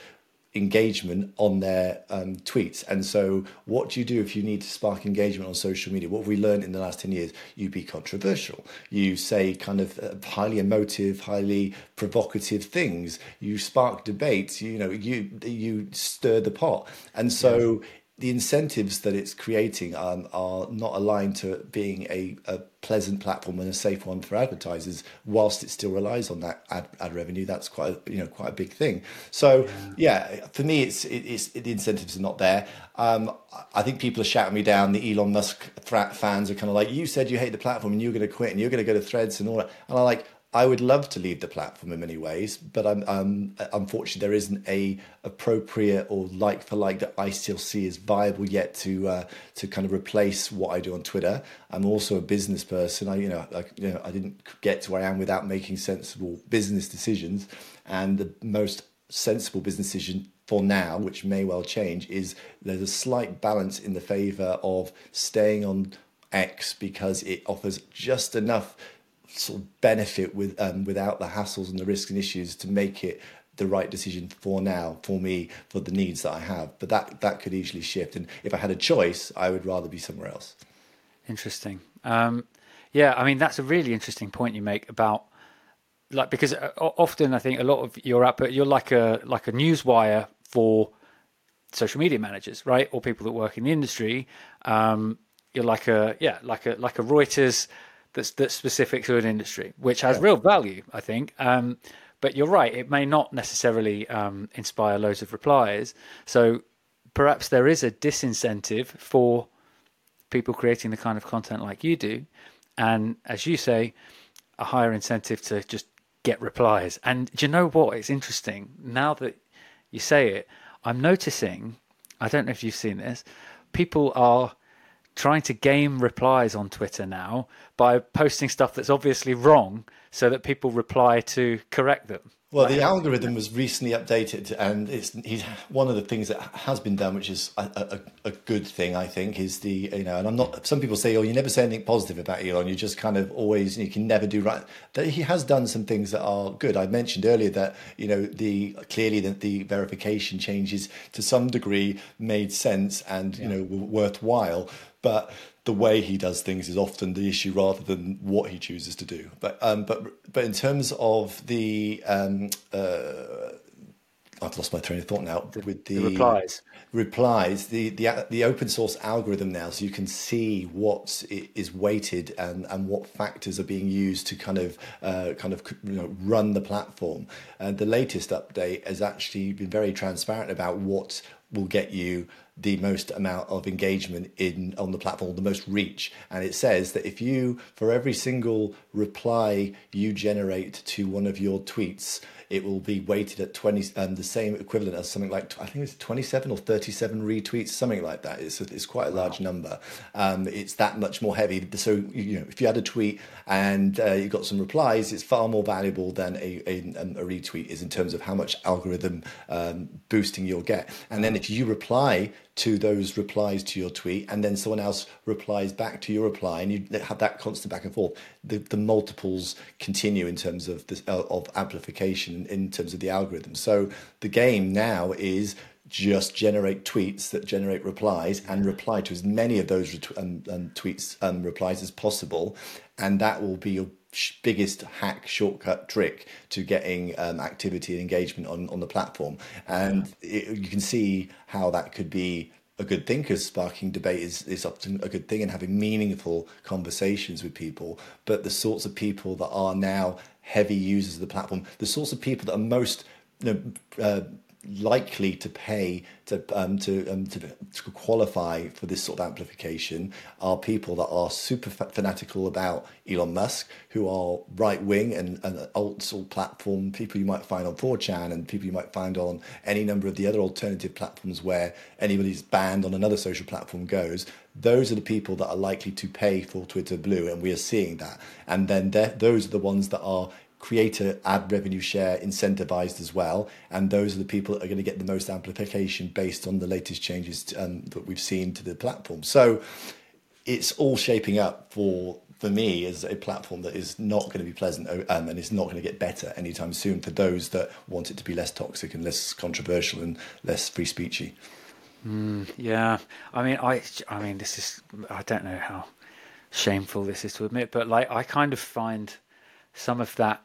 engagement on their um, tweets. And so, what do you do if you need to spark engagement on social media? What have we learned in the last 10 years? You be controversial. You say kind of uh, highly emotive, highly provocative things. You spark debates. You know, you you stir the pot. And so, the incentives that it's creating um, are not aligned to being a, a, pleasant platform and a safe one for advertisers, whilst it still relies on that ad, ad revenue. That's quite a, you know quite a big thing. So yeah, for me, it's it, it's it, the incentives are not there. Um, I think people are shouting me down. The Elon Musk fans are kind of like, you said you hate the platform and you're going to quit and you're going to go to Threads and all that. And I'm like, I would love to leave the platform in many ways, but I'm, um, unfortunately there isn't a appropriate or like for like that I still see as viable yet to uh, to kind of replace what I do on Twitter. I'm also a business person. I you know I, you know I didn't get to where I am without making sensible business decisions, and the most sensible business decision for now, which may well change, is there's a slight balance in the favour of staying on X because it offers just enough sort of benefit with um, without the hassles and the risks and issues to make it the right decision for now for me for the needs that I have. But that that could easily shift, and if I had a choice, I would rather be somewhere else. Interesting. Um, yeah, I mean that's a really interesting point you make about like because uh, often I think a lot of your output you're like a like a news wire for social media managers, right, or people that work in the industry. Um, you're like a yeah like a like a Reuters that's that's specific to an industry, which has yeah. real value, I think. Um, but you're right; it may not necessarily um, inspire loads of replies. So perhaps there is a disincentive for people creating the kind of content like you do, and as you say, a higher incentive to just get replies. And do you know what? It's interesting now that you say it. I'm noticing. I don't know if you've seen this. People are trying to game replies on Twitter now by posting stuff that's obviously wrong so that people reply to correct them. Well, the algorithm was recently updated, and it's he's, one of the things that has been done, which is a, a, a, good thing, I think, is the you know, and I'm not. Some people say, "Oh, you never say anything positive about Elon. You just kind of always you can never do right." That he has done some things that are good. I mentioned earlier that you know the clearly that the verification changes to some degree made sense and yeah. you know were worthwhile, but the way he does things is often the issue rather than what he chooses to do. But um, but but in terms of the um, uh, I've lost my train of thought now with the, the, replies. Replies the, the the open source algorithm now, so you can see what is weighted and, and what factors are being used to kind of uh, kind of you know, run the platform. And the latest update has actually been very transparent about what will get you the most amount of engagement in on the platform, the most reach. And it says that if you, for every single reply you generate to one of your tweets, it will be weighted at 20, um, the same equivalent as something like, I think it's 27 or 37 retweets, something like that. It's, it's quite a large number. Um, it's that much more heavy. So, you know, if you had a tweet and uh, you got some replies, it's far more valuable than a, a, um, a retweet is in terms of how much algorithm um, boosting you'll get. And then if you reply to those replies to your tweet and then someone else replies back to your reply and you have that constant back and forth. The, the multiples continue in terms of this uh, of amplification in terms of the algorithm. So the game now is just generate tweets that generate replies and reply to as many of those ret- tweets um, replies as possible and that will be your biggest hack shortcut trick to getting um, activity and engagement on, on the platform. And it, you can see how that could be a good thing because sparking debate is, is often a good thing and having meaningful conversations with people. But the sorts of people that are now heavy users of the platform the sorts of people that are most you know, uh, likely to pay to um, to, um, to to qualify for this sort of amplification are people that are super fanatical about Elon Musk, who are right wing and, and alt sort of platform people you might find on 4chan and people you might find on any number of the other alternative platforms where anybody's banned on another social platform goes. Those are the people that are likely to pay for Twitter Blue, and we are seeing that. And then those are the ones that are creator ad revenue share incentivized as well. And those are the people that are going to get the most amplification based on the latest changes to, um, that we've seen to the platform. So it's all shaping up for for me as a platform that is not going to be pleasant um, and is not going to get better anytime soon for those that want it to be less toxic and less controversial and less free speechy. Mm, yeah, I mean, I, I mean, this is, I don't know how shameful this is to admit, but like, I kind of find some of that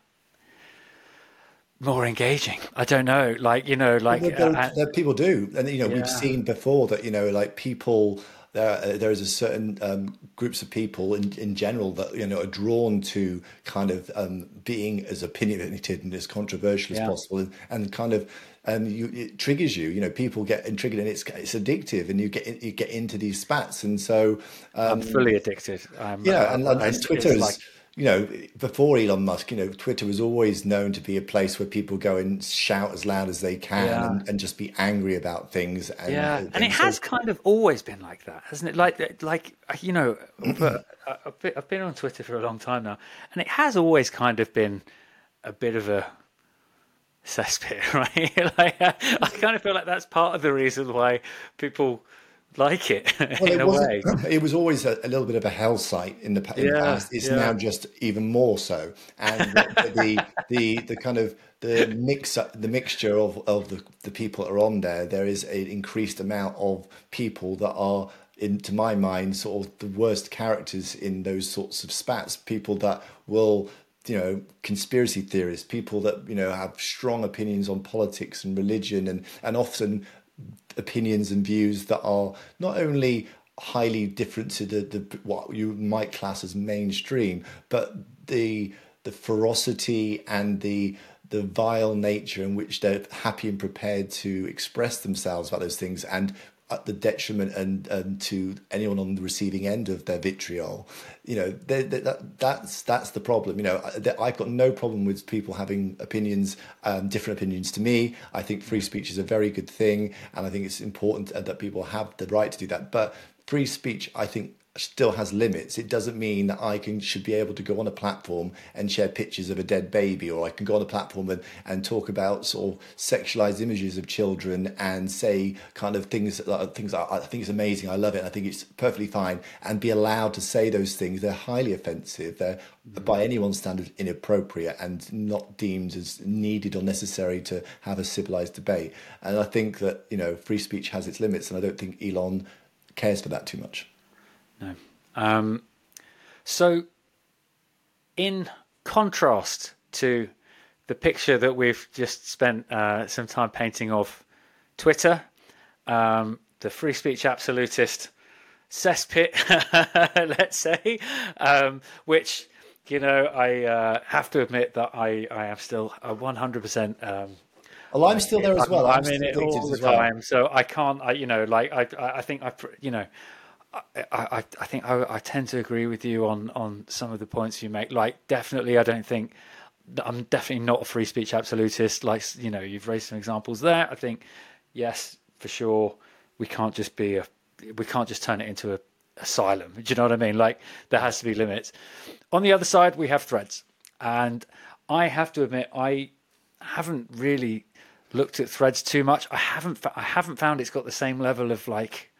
more engaging. I don't know, like you know, like well, uh, there, people do, and you know, yeah. we've seen before that you know, like people. There, uh, there is a certain um, groups of people in, in general that you know are drawn to kind of um, being as opinionated and as controversial yeah. as possible, and, and kind of and you, it triggers you. You know, people get triggered, and it's it's addictive, and you get in, you get into these spats, and so um, I'm fully addicted. I'm, yeah, uh, and, and Twitter is. Like, you know, before Elon Musk, you know, Twitter was always known to be a place where people go and shout as loud as they can yeah. and, and, just be angry about things. And, yeah, and, and it has kind of always been like that, hasn't it? Like, like you know, uh, I've been on Twitter for a long time now, and it has always kind of been a bit of a cesspit, right? like, I kind of feel like that's part of the reason why people like it well, in it a way. It was always a, a, little bit of a hell site in the, in yeah, the past. It's yeah. now just even more so, and the, the, the the kind of the mix the mixture of of the, the people that are on there. There is an increased amount of people that are. In, to my mind, sort of the worst characters in those sorts of spats. People that will you know conspiracy theorists people that you know have strong opinions on politics and religion and and often opinions and views that are not only highly different to the, the what you might class as mainstream, but the the ferocity and the the vile nature in which they're happy and prepared to express themselves about those things and at the detriment and, and to anyone on the receiving end of their vitriol. You know, they, they, that, that's that's the problem. You know, I've got no problem with people having opinions, um, different opinions to me. I think free speech is a very good thing, and I think it's important that people have the right to do that. But free speech, I think, still has limits. It doesn't mean that I can should be able to go on a platform and share pictures of a dead baby, or I can go on a platform and, and talk about sort of sexualized images of children and say kind of things that uh, things I, I think it's amazing. I love it. I think it's perfectly fine, and be allowed to say those things. They're highly offensive. They're mm-hmm. by anyone's standard inappropriate and not deemed as needed or necessary to have a civilized debate. And I think that you know free speech has its limits, and I don't think Elon cares for that too much. No. Um, so, in contrast to the picture that we've just spent uh, some time painting of Twitter, um, the free speech absolutist cesspit, let's say, um, which you know I uh, have to admit that I I am still a one hundred percent. Um, well, I'm still there as well. I'm, I'm in it all the time, well. so I can't. I, you know, like I, I think I, you know, I, I, I think I, I, tend to agree with you on, on some of the points you make. Like, definitely, I don't think I'm definitely not a free speech absolutist. Like you know, you've raised some examples there. I think yes, for sure, we can't just be a we can't just turn it into a asylum. Do you know what I mean? Like there has to be limits. On the other side, we have threads, and I have to admit, I haven't really looked at threads too much. I haven't. I haven't found it's got the same level of like.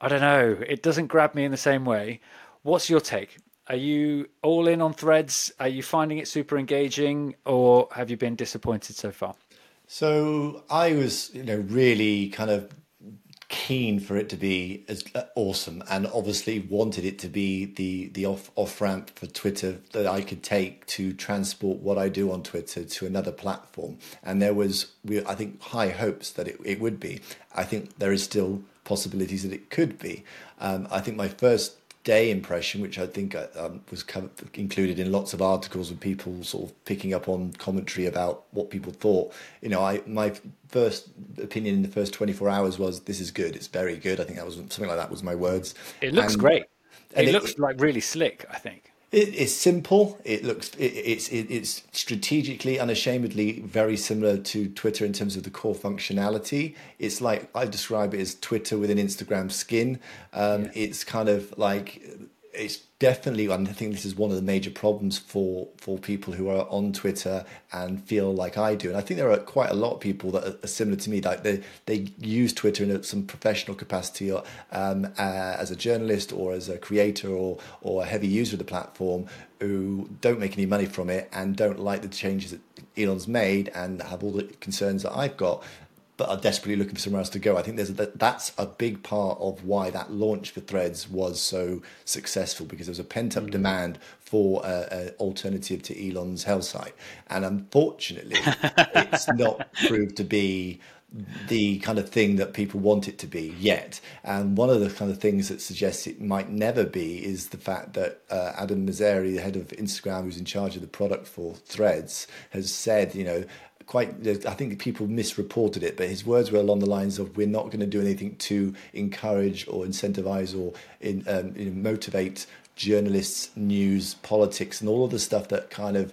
I don't know. It doesn't grab me in the same way. What's your take? Are you all in on threads? Are you finding it super engaging, or have you been disappointed so far? So I was, you know, really kind of keen for it to be as uh, awesome and obviously wanted it to be the the off off ramp for Twitter that I could take to transport what I do on Twitter to another platform and there was we I think high hopes that it, it would be I think there is still possibilities that it could be um, I think my first day impression, which I think uh, um, was included in lots of articles and people sort of picking up on commentary about what people thought. You know, I my first opinion in the first 24 hours was this is good. It's very good. I think that was something like that was my words. It looks and, great. It, it looks like really slick. I think. It, it's simple. It looks. It, it's. It, it's strategically, unashamedly, very similar to Twitter in terms of the core functionality. It's like I describe it as Twitter with an Instagram skin. Um, yeah. It's kind of like it's definitely, and I think this is one of the major problems for for people who are on Twitter and feel like I do. And I think there are quite a lot of people that are similar to me. Like they they use Twitter in some professional capacity, or um, uh, as a journalist, or as a creator, or or a heavy user of the platform, who don't make any money from it and don't like the changes that Elon's made and have all the concerns that I've got but are desperately looking for somewhere else to go. I think there's a, that's a big part of why that launch for Threads was so successful because there was a pent up mm. demand for an alternative to Elon's hell site, and unfortunately, it's not proved to be the kind of thing that people want it to be yet. And one of the kind of things that suggests it might never be is the fact that uh, Adam Mosseri, the head of Instagram, who's in charge of the product for Threads, has said, you know, quite i think people misreported it but his words were along the lines of we're not going to do anything to encourage or incentivize or in, um, you know, motivate journalists news politics and all of the stuff that kind of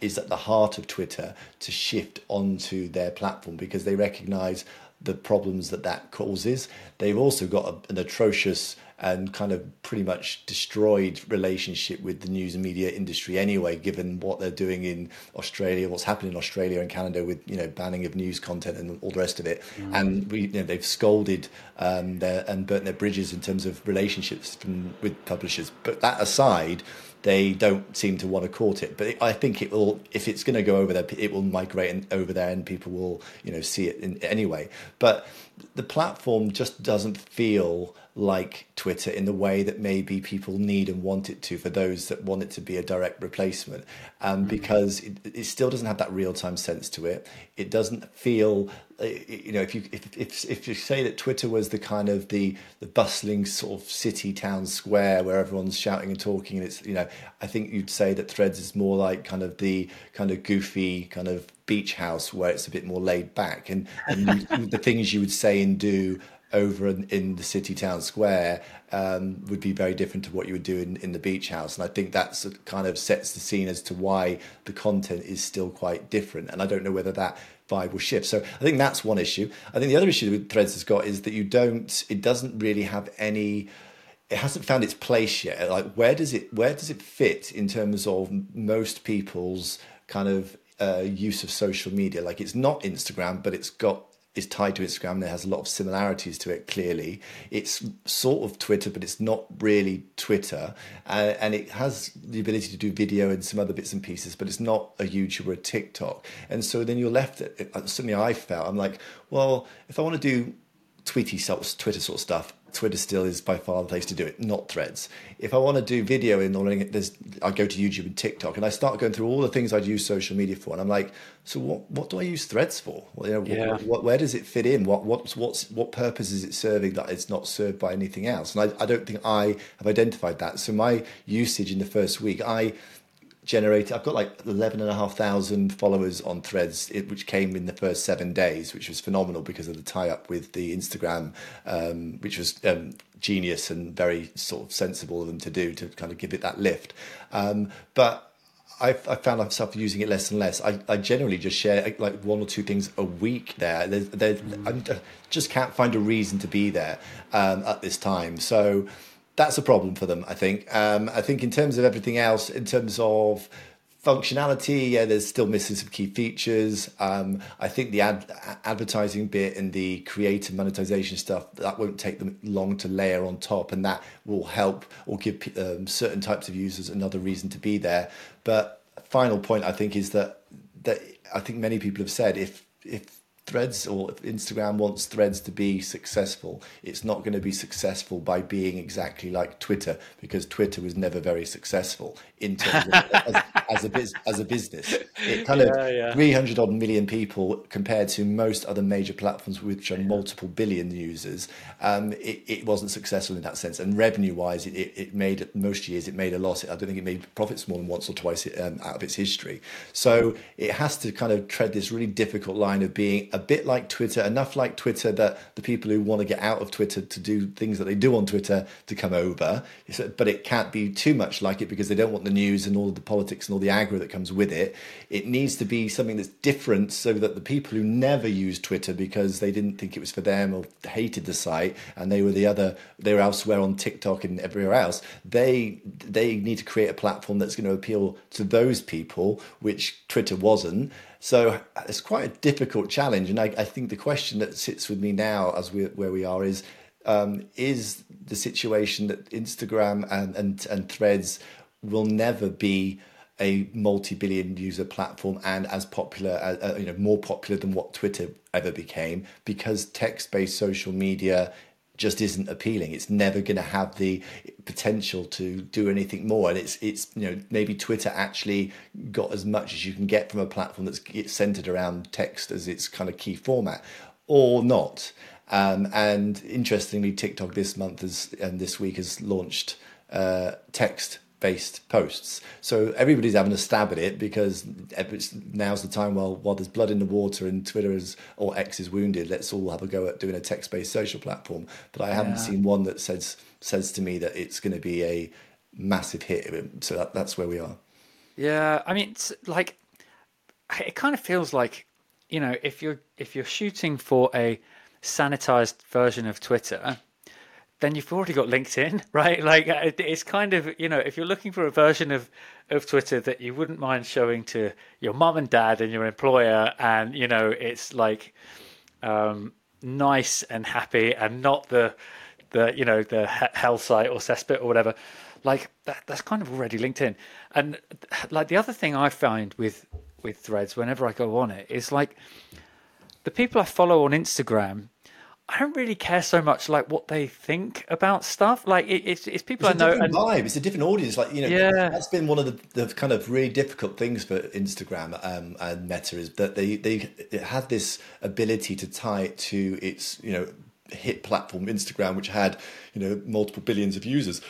is at the heart of twitter to shift onto their platform because they recognize the problems that that causes. They've also got a, an atrocious and kind of pretty much destroyed relationship with the news and media industry anyway, given what they're doing in Australia, what's happening in Australia and Canada with you know banning of news content and all the rest of it. Mm. And we, you know, they've scolded um, their, and burnt their bridges in terms of relationships from, with publishers. But that aside, they don't seem to want to court it. But I think it will, if it's going to go over there, it will migrate over there, and people will, you know, see it in, anyway. But the platform just doesn't feel like Twitter in the way that maybe people need and want it to for those that want it to be a direct replacement. Um, mm-hmm. Because it, it, still doesn't have that real time sense to it. It doesn't feel, uh, you know, if you if, if if you say that Twitter was the kind of the the bustling sort of city town square where everyone's shouting and talking, and it's you know, I think you'd say that Threads is more like kind of the kind of goofy kind of beach house where it's a bit more laid back and, and the things you would say and do over in, in the city town square um, would be very different to what you would do in, in the beach house. And I think that's kind of sets the scene as to why the content is still quite different. And I don't know whether that vibe will shift. So I think that's one issue. I think the other issue that Threads has got is that you don't, it doesn't really have any it hasn't found its place yet. Like where does it where does it fit in terms of most people's kind of uh, use of social media? Like it's not Instagram, but it's got is tied to Instagram it has a lot of similarities to it. Clearly, it's sort of Twitter, but it's not really Twitter, uh, and it has the ability to do video and some other bits and pieces, but it's not a YouTube or a TikTok. And so then you're left. At, certainly, I felt I'm like, well, if I want to do tweety sort of, Twitter sort of stuff, Twitter still is by far the place to do it, not Threads. If I want to do video in or there's, I go to YouTube and TikTok, and I start going through all the things I'd use social media for, and I'm like, so what? What do I use Threads for? Well, you know, yeah. what, what, where does it fit in? What what's what's what purpose is it serving that it's not served by anything else? And I, I don't think I have identified that. So my usage in the first week, I generated i've got like 11,500 followers on threads which came in the first seven days which was phenomenal because of the tie-up with the instagram um, which was um, genius and very sort of sensible of them to do to kind of give it that lift um, but I, I found myself using it less and less. I, I generally just share like one or two things a week there. There's, there's. I just can't find a reason to be there um, at this time. So that's a problem for them, I think. Um, I think in terms of everything else, in terms of functionality, yeah, there's still missing some key features. Um, I think the ad, advertising bit and the creative monetization stuff that won't take them long to layer on top, and that will help or give um, certain types of users another reason to be there. But final point, I think, is that that I think many people have said if if Threads or Instagram wants Threads to be successful, it's not going to be successful by being exactly like Twitter because Twitter was never very successful in terms of, as, as, a biz, as a business. It kind yeah, of yeah. 300 odd million people compared to most other major platforms which are multiple billion users. Um, it, it wasn't successful in that sense. And revenue wise, it, it made most years it made a loss. I don't think it made profits more than once or twice um, out of its history. So it has to kind of tread this really difficult line of being a bit like Twitter, enough like Twitter that the people who want to get out of Twitter to do things that they do on Twitter to come over. But it can't be too much like it because they don't want the news and all the politics and all the aggro that comes with it. It needs to be something that's different so that the people who never use Twitter because they didn't think it was for them or hated the site and they were the other, they were elsewhere on TikTok and everywhere else, they they need to create a platform that's going to appeal to those people, which Twitter wasn't so it's quite a difficult challenge, and I, I think the question that sits with me now, as we where we are, is um, is the situation that Instagram and, and and Threads will never be a multi-billion user platform and as popular, uh, uh you know, more popular than what Twitter ever became because text-based social media just isn't appealing. It's never going to have the potential to do anything more. And it's it's you know maybe Twitter actually got as much as you can get from a platform that's centered around text as its kind of key format, or not. Um, and interestingly, TikTok this month has and this week has launched uh, text based posts. So everybody's having a stab at it because now's the time. Well, while there's blood in the water and Twitter is or X is wounded, let's all have a go at doing a text based social platform. But I haven't yeah. seen one that says says to me that it's going to be a massive hit. So that, that's where we are. Yeah, I mean, it's like it kind of feels like you know if you're if you're shooting for a sanitized version of Twitter then you've already got LinkedIn, right? Like uh, it's kind of you know if you're looking for a version of of Twitter that you wouldn't mind showing to your mum and dad and your employer, and you know it's like um, nice and happy and not the the you know the hell site or cesspit or whatever. Like that, that's kind of already LinkedIn. And like the other thing I find with with Threads whenever I go on it is like the people I follow on Instagram I don't really care so much like what they think about stuff. Like it, it's it's people it's I know. and, vibe. It's a different audience. Like you know, yeah. that's been one of the, the kind of really difficult things for Instagram um, and Meta is that they they it had this ability to tie it to its you know hit platform Instagram, which had you know multiple billions of users,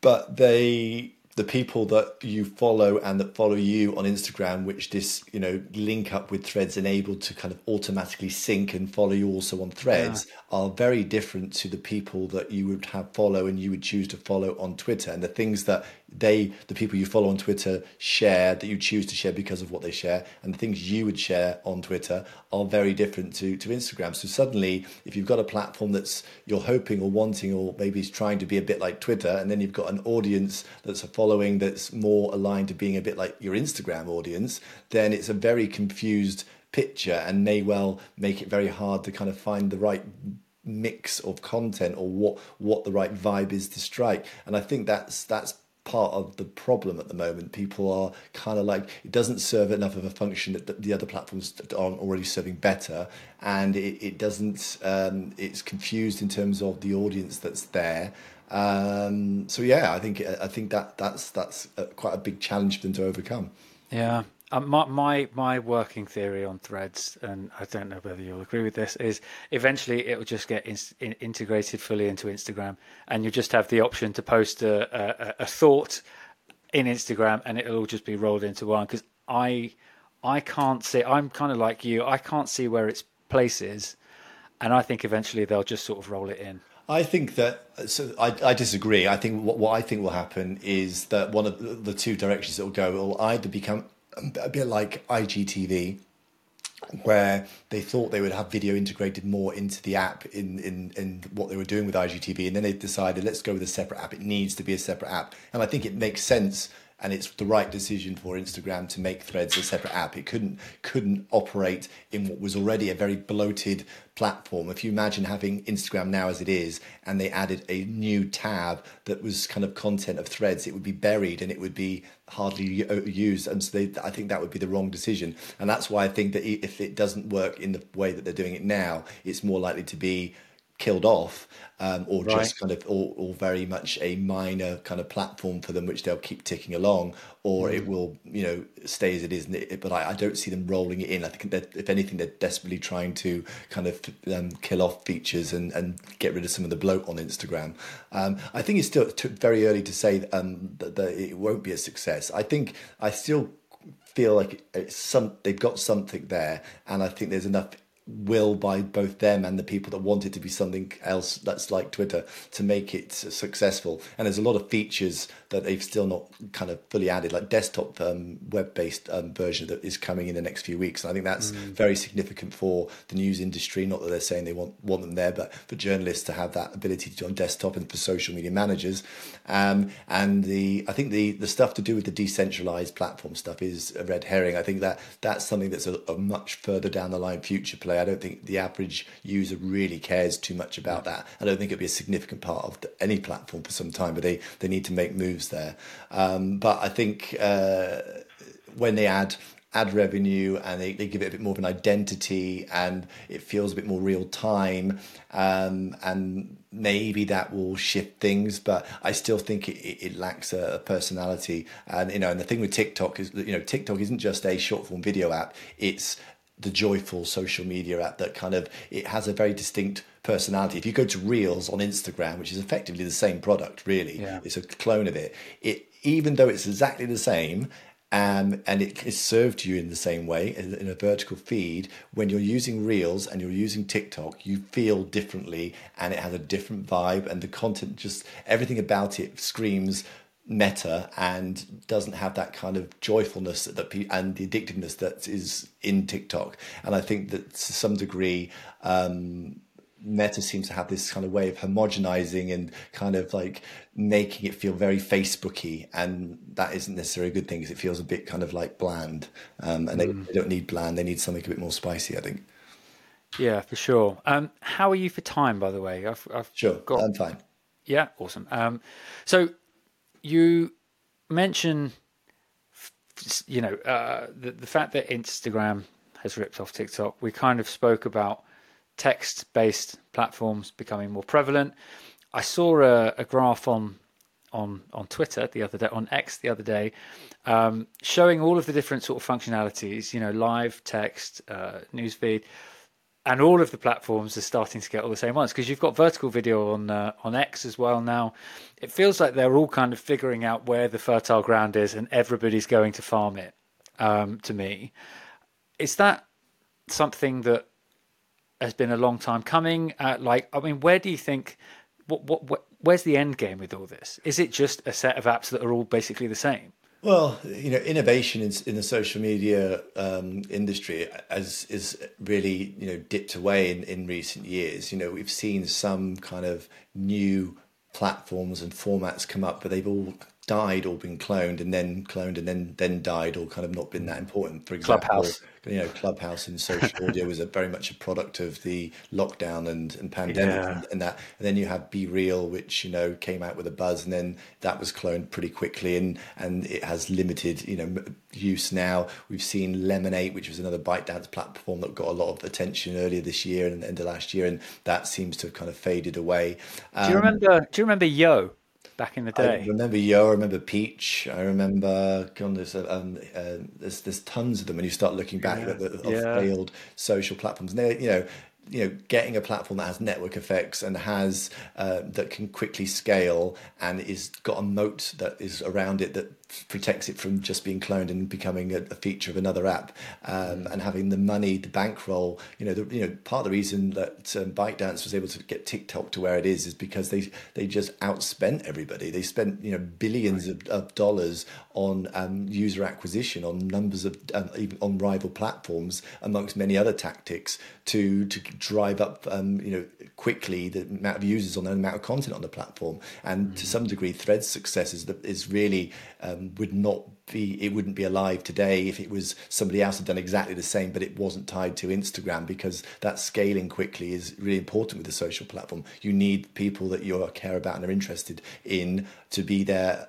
but they the people that you follow and that follow you on Instagram, which this you know link up with Threads enabled to kind of automatically sync and follow you also on Threads, yeah. are very different to the people that you would have follow and you would choose to follow on Twitter. And the things that they, the people you follow on Twitter, share that you choose to share because of what they share, and the things you would share on Twitter are very different to to Instagram. So suddenly, if you've got a platform that's you're hoping or wanting or maybe is trying to be a bit like Twitter, and then you've got an audience that's a following that's more aligned to being a bit like your Instagram audience, then it's a very confused picture and may well make it very hard to kind of find the right mix of content or what what the right vibe is to strike. And i think that's that's part of the problem at the moment. People are kind of like it doesn't serve enough of a function that the other platforms aren't already serving better. And it, it doesn't um, it's confused in terms of the audience that's there um, so yeah, I think I think that that's that's quite a big challenge for them to overcome. Yeah, um, my, my my working theory on threads, and I don't know whether you'll agree with this, is eventually it will just get in, in, integrated fully into Instagram, and you just have the option to post a, a, a thought in Instagram, and it'll all just be rolled into one. Because I I can't see. I'm kind of like you. I can't see where its place is, and I think eventually they'll just sort of roll it in. I think that so I, I disagree. I think what, what I think will happen is that one of the, two directions it will go will either become a bit like IGTV, where they thought they would have video integrated more into the app in, in, in what they were doing with IGTV, and then they decided let's go with a separate app. It needs to be a separate app, and I think it makes sense and it's the right decision for Instagram to make Threads a separate app. It couldn't couldn't operate in what was already a very bloated platform. If you imagine having Instagram now as it is, and they added a new tab that was kind of content of Threads, it would be buried and it would be hardly uh, used. And so they, I think that would be the wrong decision. And that's why I think that if it doesn't work in the way that they're doing it now, it's more likely to be killed off um, or right. just kind of or, or, very much a minor kind of platform for them which they'll keep ticking along or mm. it will you know stay as it is but I, I, don't see them rolling it in i think that if anything they're desperately trying to kind of um, kill off features and, and get rid of some of the bloat on instagram um, i think it's still very early to say um, that, that it won't be a success i think i still feel like it's some they've got something there and i think there's enough will by both them and the people that want it to be something else that's like Twitter to make it successful. And there's a lot of features that they've still not kind of fully added, like desktop um, web-based um, version that is coming in the next few weeks. And I think that's mm. very significant for the news industry. Not that they're saying they want want them there, but for journalists to have that ability to do on desktop and for social media managers. Um, and the I think the the stuff to do with the decentralized platform stuff is a red herring. I think that that's something that's a, a much further down the line future play. I don't think the average user really cares too much about that. I don't think it'll be a significant part of the, any platform for some time, but they they need to make moves there. Um, but I think uh, when they add ad revenue and they, they give it a bit more of an identity and it feels a bit more real time um, and maybe that will shift things but i still think it, it, lacks a, personality and you know and the thing with tiktok is you know tiktok isn't just a short form video app it's the joyful social media app that kind of it has a very distinct personality. If you go to Reels on Instagram, which is effectively the same product, really, yeah. it's a clone of it. It even though it's exactly the same. Um, and it is served to you in the same way in a vertical feed. When you're using Reels and you're using TikTok, you feel differently, and it has a different vibe, and the content just everything about it screams meta and doesn't have that kind of joyfulness that, that and the addictiveness that is in TikTok. And I think that to some degree, um, Meta seems to have this kind of way of homogenizing and kind of like making it feel very Facebooky, and that isn't necessarily a good thing because it feels a bit kind of like bland. Um, and mm. they, they, don't need bland; they need something a bit more spicy. I think. Yeah, for sure. Um, how are you for time, by the way? I've, I've sure, got... I'm fine. Yeah, awesome. Um, so you mention, you know, uh, the, the fact that Instagram has ripped off TikTok. We kind of spoke about text-based platforms becoming more prevalent. I saw a, a graph on on on Twitter the other day, on X the other day, um, showing all of the different sort of functionalities. You know, live text, uh, newsfeed, and all of the platforms are starting to get all the same ones because you've got vertical video on uh, on X as well now. It feels like they're all kind of figuring out where the fertile ground is, and everybody's going to farm it. Um, to me, is that something that has been a long time coming? Uh, like, I mean, where do you think? What, what, what, where's the end game with all this? Is it just a set of apps that are all basically the same? Well, you know, innovation in, in the social media um, industry has is really you know dipped away in, in recent years. You know, we've seen some kind of new platforms and formats come up, but they've all died or been cloned and then cloned and then then died or kind of not been that important. For example, Clubhouse you know, Clubhouse and social audio was a very much a product of the lockdown and, and pandemic yeah. and, and, that. And then you have BeReal, which, you know, came out with a buzz and then that was cloned pretty quickly and, and it has limited, you know, use now. We've seen Lemon8, which was another ByteDance platform that got a lot of attention earlier this year and end of last year. And that seems to have kind of faded away. Um, do you remember, do you remember Yo? Back in the day. I remember Yo, I remember Peach, I remember God, there's, um, uh, there's there's tons of them when you start looking back yeah. at the yeah. failed social platforms. And they, you know, you know, getting a platform that has network effects and has uh, that can quickly scale and is got a moat that is around it that protects it from just being cloned and becoming a, a feature of another app, um, and having the money, the bankroll. You know, the, you know, part of the reason that um, ByteDance was able to get TikTok to where it is is because they they just outspent everybody. They spent you know billions of, of dollars on um, user acquisition, on numbers of um, even on rival platforms, amongst many other tactics to to drive up um, you know quickly the amount of users on the amount of content on the platform. And mm-hmm. to some degree, Threads' success is, is really um, would not be it wouldn't be alive today if it was somebody else had done exactly the same but it wasn't tied to Instagram because that scaling quickly is really important with the social platform. You need people that you care about and are interested in to be there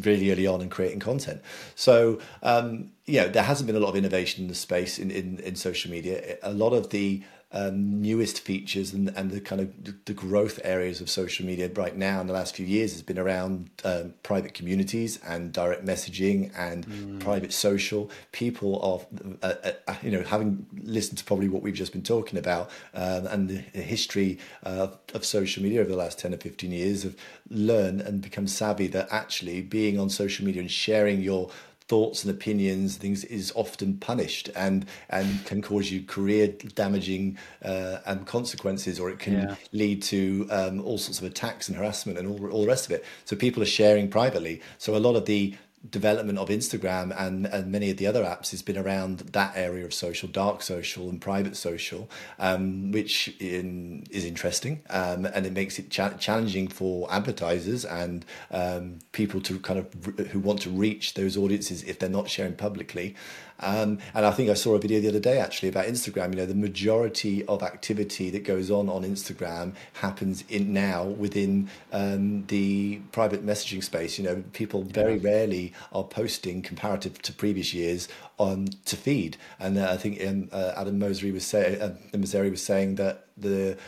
really early on and creating content. So um, you know there hasn't been a lot of innovation in the space in, in, in social media. A lot of the um, newest features and, and the kind of the growth areas of social media right now in the last few years has been around um, private communities and direct messaging and mm. private social. People of uh, uh, uh, you know having listened to probably what we've just been talking about um, and the, history uh, of social media over the last ten or fifteen years have learned and become savvy that actually being on social media and sharing your thoughts and opinions things is often punished and and can cause you career damaging uh, and consequences or it can yeah. lead to um, all sorts of attacks and harassment and all, all the rest of it so people are sharing privately so a lot of the development of Instagram and, and many of the other apps has been around that area of social, dark social and private social, um, which in, is interesting um, and it makes it cha- challenging for advertisers and um, people to kind of who want to reach those audiences if they're not sharing publicly. Um, and I think I saw a video the other day actually about Instagram. You know, the majority of activity that goes on on Instagram happens in now within um, the private messaging space. You know, people very rarely are posting comparative to previous years on to feed. And uh, I think um, uh, Adam Mosseri was saying, uh, was saying that the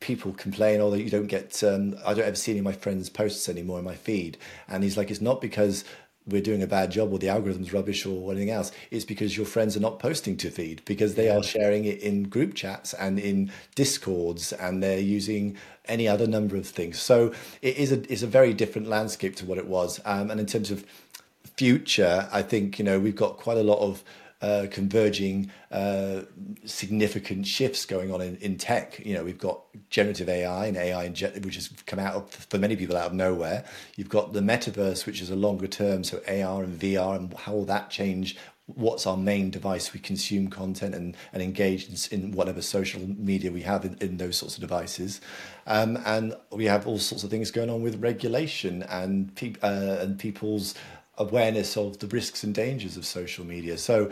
people complain, oh, that you don't get, um, I don't ever see any of my friends' posts anymore in my feed. And he's like, it's not because we're doing a bad job or the algorithm's rubbish or anything else. It's because your friends are not posting to feed because they are sharing it in group chats and in discords and they're using any other number of things. So it is a is a very different landscape to what it was. Um, and in terms of future, I think you know we've got quite a lot of uh, converging uh, significant shifts going on in, in tech. You know, we've got generative AI and AI, in ge- which has come out of, for many people out of nowhere. You've got the metaverse, which is a longer term, so AR and VR, and how will that change what's our main device we consume content and, and engage in, in whatever social media we have in, in those sorts of devices. Um, and we have all sorts of things going on with regulation and, pe- uh, and people's awareness of the risks and dangers of social media. So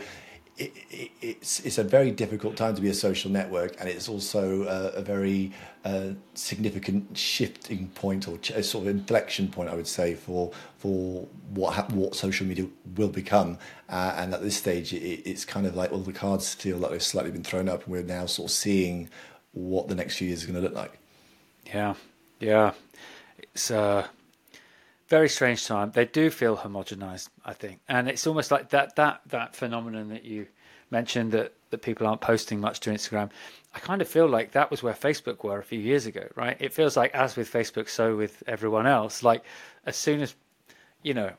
it, it, it's it's a very difficult time to be a social network, and it's also a, a very uh, significant shifting point or a sort of inflection point, I would say, for for what what social media will become. Uh, and at this stage, it, it's kind of like all the cards feel like they've slightly been thrown up, and we're now sort of seeing what the next few years are going to look like. Yeah, yeah, it's. Uh very strange time. They do feel homogenized, I think, and it's almost like that that that phenomenon that you mentioned that that people aren't posting much to Instagram. I kind of feel like that was where Facebook were a few years ago, right? It feels like as with Facebook, so with everyone else. Like as soon as you know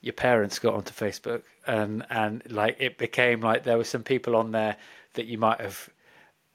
your parents got onto Facebook, and and like it became like there were some people on there that you might have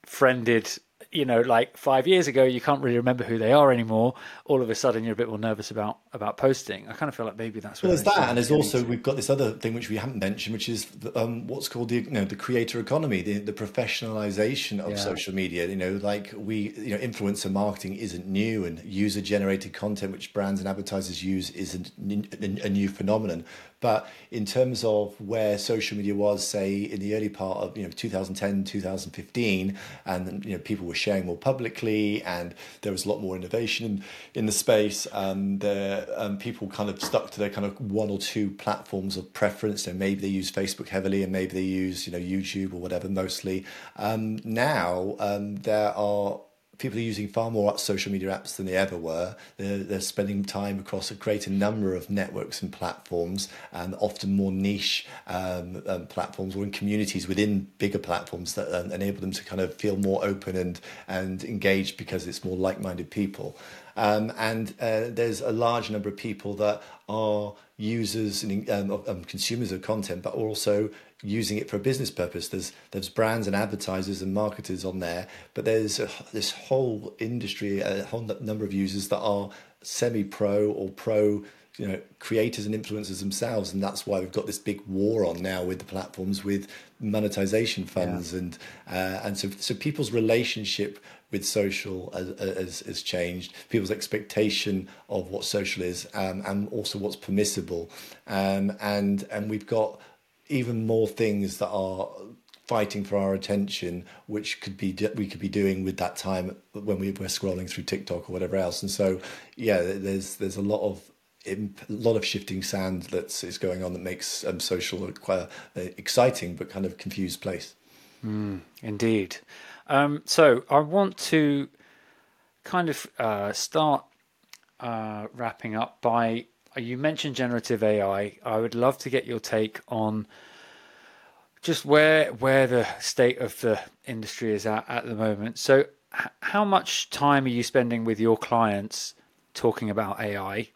friended you know, like five years ago, you can't really remember who they are anymore. All of a sudden, you're a bit more nervous about about posting. I kind of feel like maybe that's. Well, there's that, and there's also to. we've got this other thing which we haven't mentioned, which is um, what's called the you know the creator economy, the, the professionalization of yeah. social media. You know, like we you know, influencer marketing isn't new, and user generated content which brands and advertisers use isn't a new phenomenon. But in terms of where social media was, say in the early part of you know 2010, 2015, and you know people were sharing more publicly, and there was a lot more innovation in, the space. Um, there, um, people kind of stuck to their kind of one or two platforms of preference. So maybe they use Facebook heavily, and maybe they use you know YouTube or whatever mostly. Um, now um, there are people are using far more social media apps than they ever were. They're, they're spending time across a greater number of networks and platforms, and often more niche um, um, platforms or in communities within bigger platforms that um, enable them to kind of feel more open and and engaged because it's more like-minded people. Um, and uh, there's a large number of people that are users and um, um, consumers of content, but also using it for a business purpose. There's there's brands and advertisers and marketers on there, but there's a, this whole industry, a whole number of users that are semi-pro or pro you know creators and influencers themselves and that's why we've got this big war on now with the platforms with monetization funds yeah. and uh, and so so people's relationship with social has, has, has, changed people's expectation of what social is um, and also what's permissible um, and and we've got even more things that are fighting for our attention, which could be we could be doing with that time when we were scrolling through TikTok or whatever else. And so, yeah, there's there's a lot of a lot of shifting sand that's going on that makes um, social quite exciting but kind of confused place. Mm, indeed. Um, so I want to kind of uh, start uh, wrapping up by you mentioned generative AI. I would love to get your take on just where where the state of the industry is at at the moment. So, how much time are you spending with your clients talking about AI,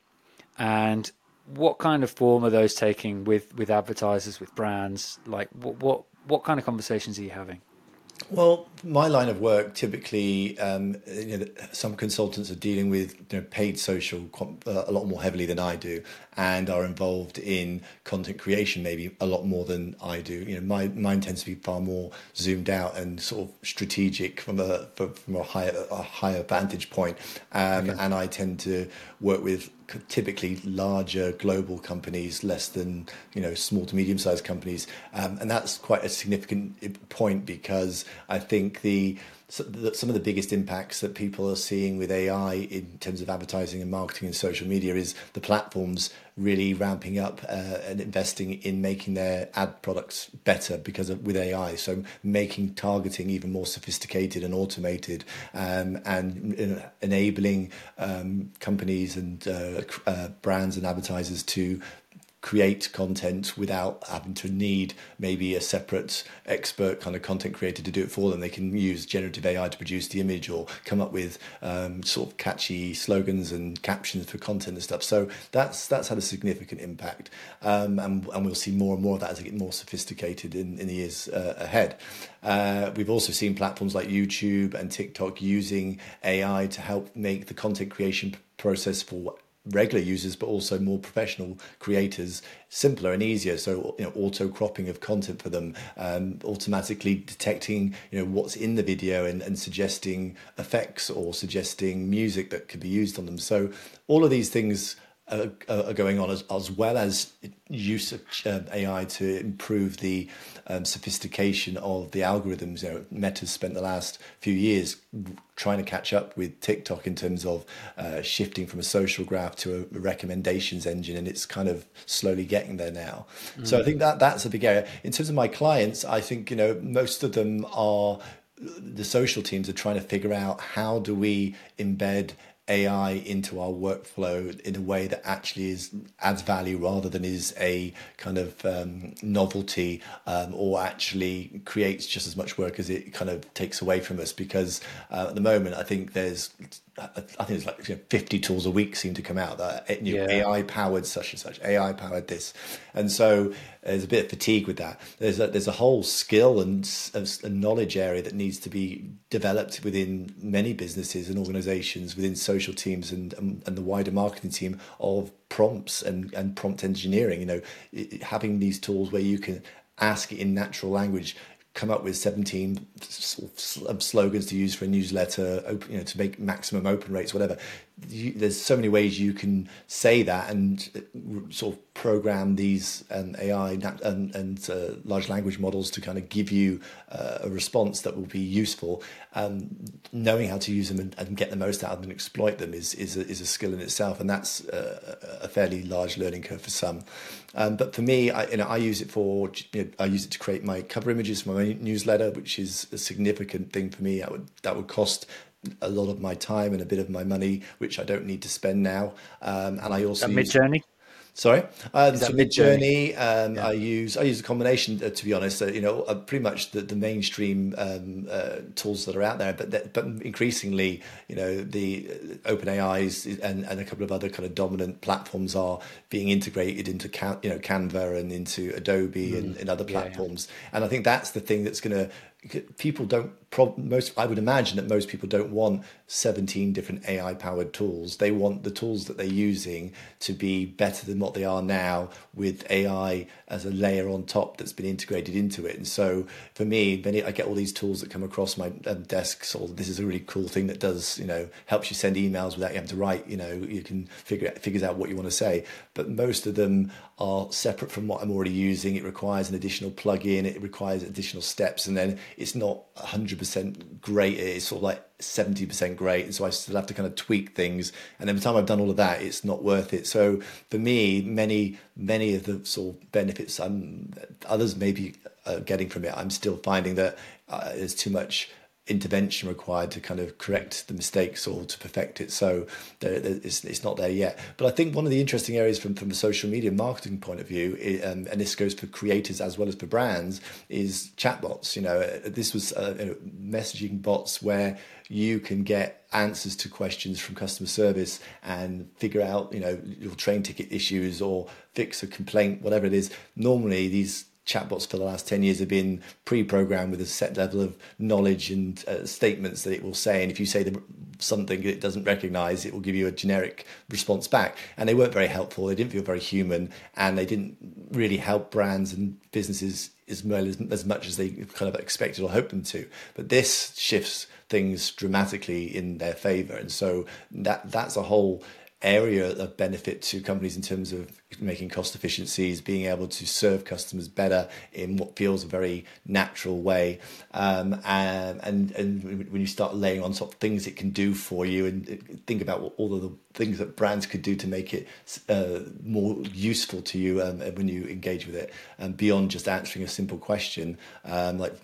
and what kind of form are those taking with with advertisers, with brands? Like, what what what kind of conversations are you having? Well, my line of work typically, um, you know, some consultants are dealing with you know, paid social uh, a lot more heavily than I do, and are involved in content creation maybe a lot more than I do. You know, my mine tends to be far more zoomed out and sort of strategic from a from a higher a higher vantage point, um, okay. and I tend to work with typically larger global companies, less than you know small to medium sized companies, um, and that's quite a significant point because I think the some of the biggest impacts that people are seeing with AI in terms of advertising and marketing and social media is the platforms really ramping up uh, and investing in making their ad products better because of with AI. So making targeting even more sophisticated and automated, um, and enabling um, companies and uh, uh, brands and advertisers to create content without having to need maybe a separate expert kind of content creator to do it for them. They can use generative AI to produce the image or come up with um, sort of catchy slogans and captions for content and stuff. So that's that's had a significant impact, um, and and we'll see more and more of that as it get more sophisticated in in the years uh, ahead. Uh, we've also seen platforms like YouTube and TikTok using AI to help make the content creation process for regular users, but also more professional creators, simpler and easier. So, you know, auto cropping of content for them, um, automatically detecting, you know, what's in the video and, and suggesting effects or suggesting music that could be used on them. So, all of these things are, are going on as, as well as use of um, AI to improve the um, sophistication of the algorithms. You know, Meta's spent the last few years trying to catch up with TikTok in terms of uh, shifting from a social graph to a recommendations engine, and it's kind of slowly getting there now. Mm. So I think that that's a big area. In terms of my clients, I think you know most of them are the social teams are trying to figure out how do we embed AI into our workflow in a way that actually is adds value rather than is a kind of um, novelty um, or actually creates just as much work as it kind of takes away from us. Because uh, at the moment, I think there's I think it's like you know, 50 tools a week seem to come out that you know, yeah. AI powered such and such, AI powered this, and so there's a bit of fatigue with that. There's a, there's a whole skill and, and knowledge area that needs to be developed within many businesses and organizations, within social teams and and, and the wider marketing team of prompts and, and prompt engineering. You know, having these tools where you can ask in natural language come up with 17 slogans to use for a newsletter, open, you know, to make maximum open rates, whatever. You, there's so many ways you can say that and uh, sort of program these um, AI and, and uh, large language models to kind of give you uh, a response that will be useful. Um, knowing how to use them and, and, get the most out of them and exploit them is is a, is a skill in itself, and that's a, a fairly large learning curve for some. Um, but for me, I, you know, I use it for you know, I use it to create my cover images for my newsletter, which is a significant thing for me. I would that would cost a lot of my time and a bit of my money, which I don't need to spend now. Um, and I also Midjourney. Sorry, uh, so Midjourney. Um, yeah. I use I use a combination. Uh, to be honest, uh, you know, uh, pretty much the, the mainstream um, uh, tools that are out there, but that, but increasingly, you know, the OpenAI's and, and a couple of other kind of dominant platforms are being integrated into Can, you know Canva and into Adobe mm. and, and, other platforms. Yeah, yeah. And I think that's the thing that's going to people don't most i would imagine that most people don't want 17 different ai powered tools they want the tools that they're using to be better than what they are now with ai as a layer on top that's been integrated into it and so for me many i get all these tools that come across my um, desk so this is a really cool thing that does you know helps you send emails without you having to write you know you can figure out, figures out what you want to say but most of them are separate from what i'm already using it requires an additional plug-in it requires additional steps and then it's not 100% great. It's sort of like 70% great. And so I still have to kind of tweak things. And every time I've done all of that, it's not worth it. So for me, many, many of the sort of benefits I'm, others may be uh, getting from it, I'm still finding that uh, there's too much intervention required to kind of correct the mistakes or to perfect it. So it's, it's not there yet. But I think one of the interesting areas from, from a social media marketing point of view, um, and this goes for creators as well as for brands, is chatbots. You know, uh, this was uh, you know, messaging bots where you can get answers to questions from customer service and figure out, you know, your train ticket issues or fix a complaint, whatever it is. Normally, these chatbots for the last 10 years have been pre-programmed with a set level of knowledge and uh, statements that it will say. And if you say the, something it doesn't recognize it will give you a generic response back. And they weren't very helpful. They didn't feel very human. And they didn't really help brands and businesses as well as, as much as they kind of expected or hoped them to. But this shifts things dramatically in their favor. And so that that's a whole area of benefit to companies in terms of making cost efficiencies, being able to serve customers better in what feels a very natural way, um, and, and and when you start laying on top things it can do for you, and think about all of the things that brands could do to make it uh, more useful to you um, when you engage with it, and beyond just answering a simple question, um, like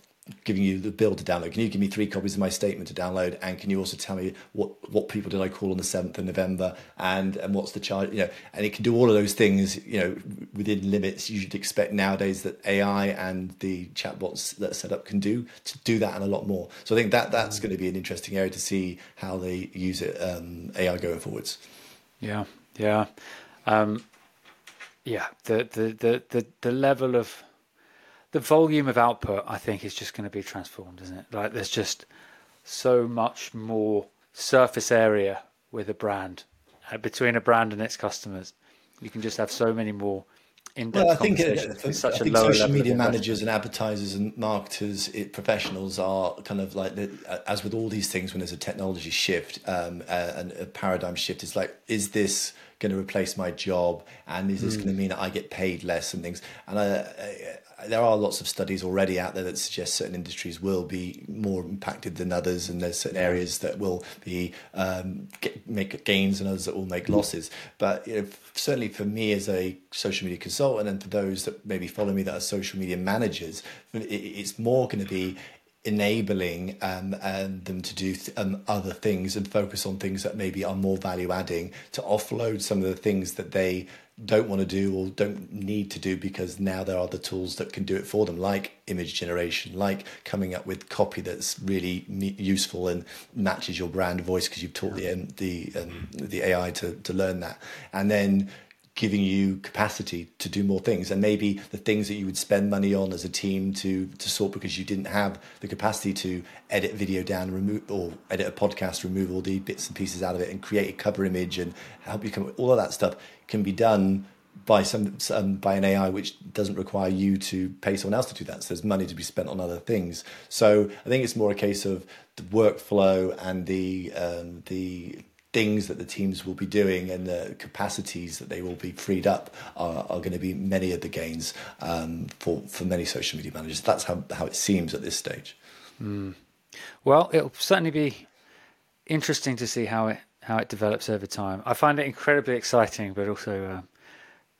giving you the bill to download. Can you give me three copies of my statement to download? And can you also tell me what, what people did I call on the 7th of November and, and what's the charge, you know, and it can do all of those things, you know, within limits you should expect nowadays that AI and the chatbots that are set up can do to do that and a lot more. So I think that that's going to be an interesting area to see how they use it, um, AI going forwards. Yeah. Yeah. Um, yeah. The, the, the, the, the level of, the volume of output, I think, is just going to be transformed, isn't it? Like, there's just so much more surface area with a brand uh, between a brand and its customers. You can just have so many more well, I think, uh, for, I think social media managers and advertisers and marketers, it, professionals are kind of like, as with all these things, when there's a technology shift um, and a paradigm shift, it's like, is this going to replace my job? And is this mm. going to mean that I get paid less and things? And I, I, there are lots of studies already out there that suggest certain industries will be more impacted than others, and there's certain areas that will be um, get, make gains and others that will make losses. But you know, certainly for me as a social media consultant, and for those that maybe follow me that are social media managers, it's more going to be enabling um, and them to do th- um, other things and focus on things that maybe are more value adding to offload some of the things that they don't want to do or don't need to do because now there are the tools that can do it for them, like image generation, like coming up with copy that's really useful and matches your brand voice because you've taught the um, the um, the AI to to learn that, and then giving you capacity to do more things. And maybe the things that you would spend money on as a team to to sort because you didn't have the capacity to edit video down remove or edit a podcast remove all the bits and pieces out of it and create a cover image and help you come all of that stuff can be done by some, some by an AI which doesn't require you to pay someone else to do that so there's money to be spent on other things so I think it's more a case of the workflow and the um, the things that the teams will be doing and the capacities that they will be freed up are, are going to be many of the gains um, for, for many social media managers. That's how, how it seems at this stage. Mm. Well, it'll certainly be interesting to see how it how it develops over time. I find it incredibly exciting, but also uh,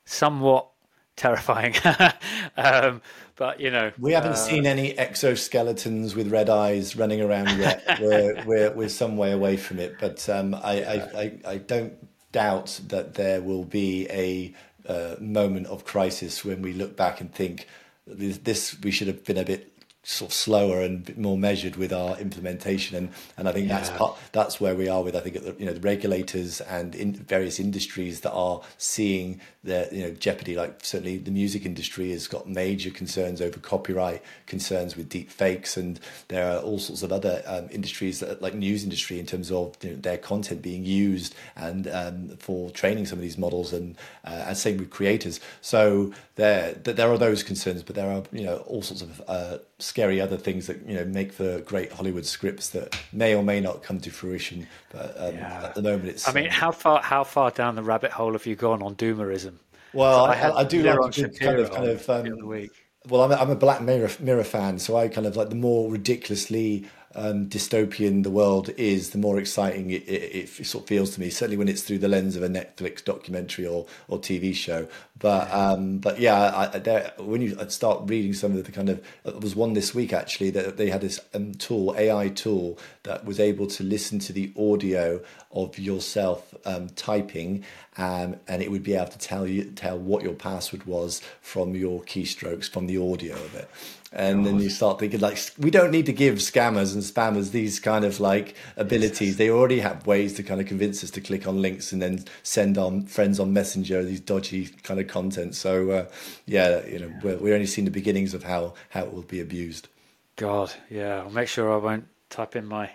somewhat terrifying. um, but you know, we haven't uh, seen any exoskeletons with red eyes running around yet. we're, we're we're some way away from it, but um, I, I, I I don't doubt that there will be a uh, moment of crisis when we look back and think this, this we should have been a bit sort of slower and more measured with our implementation and and I think yeah. that's part, that's where we are with I think you know the regulators and in various industries that are seeing the you know jeopardy like certainly the music industry has got major concerns over copyright concerns with deep fakes and there are all sorts of other um, industries that, like news industry in terms of you know, their content being used and um, for training some of these models and uh, and same with creators so there there are those concerns but there are you know all sorts of uh, scary other things that you know make for great Hollywood scripts that may or may not come to fruition. But um, yeah. at the moment, it's. I mean, um, how far how far down the rabbit hole have you gone on doomerism? Well, I, I, I, do like to kind of kind of. Um, well, I'm a, I'm a Black Mirror, Mirror fan, so I kind of like the more ridiculously um, dystopian the world is, the more exciting it, it, it, sort of feels to me. Certainly when it's through the lens of a Netflix documentary or or TV show. But um, but yeah, I, there, when you start reading some of the kind of there was one this week actually that they had this um, tool AI tool that was able to listen to the audio of yourself um, typing, um, and it would be able to tell you tell what your password was from your keystrokes from the audio of it and God. then you start thinking like we don't need to give scammers and spammers these kind of like abilities. They already have ways to kind of convince us to click on links and then send on friends on messenger these dodgy kind of content. So uh, yeah you know yeah. We're, we're only seeing the beginnings of how how it will be abused. God yeah. I'll make sure i won't type in my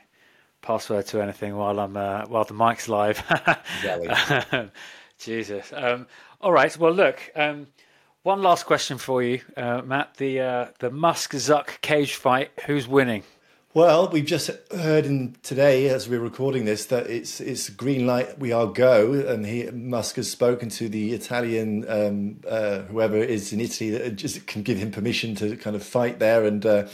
password to anything while i'm uh, while the mic's live. Jesus. Um, all right. Well look um, one last question for you, uh, Matt. The uh, the Musk Zuck cage fight. Who's winning? Well, we've just heard in today, as we're recording this, that it's it's green light. We are go, and he Musk has spoken to the Italian um, uh, whoever is in Italy that just can give him permission to kind of fight there and uh,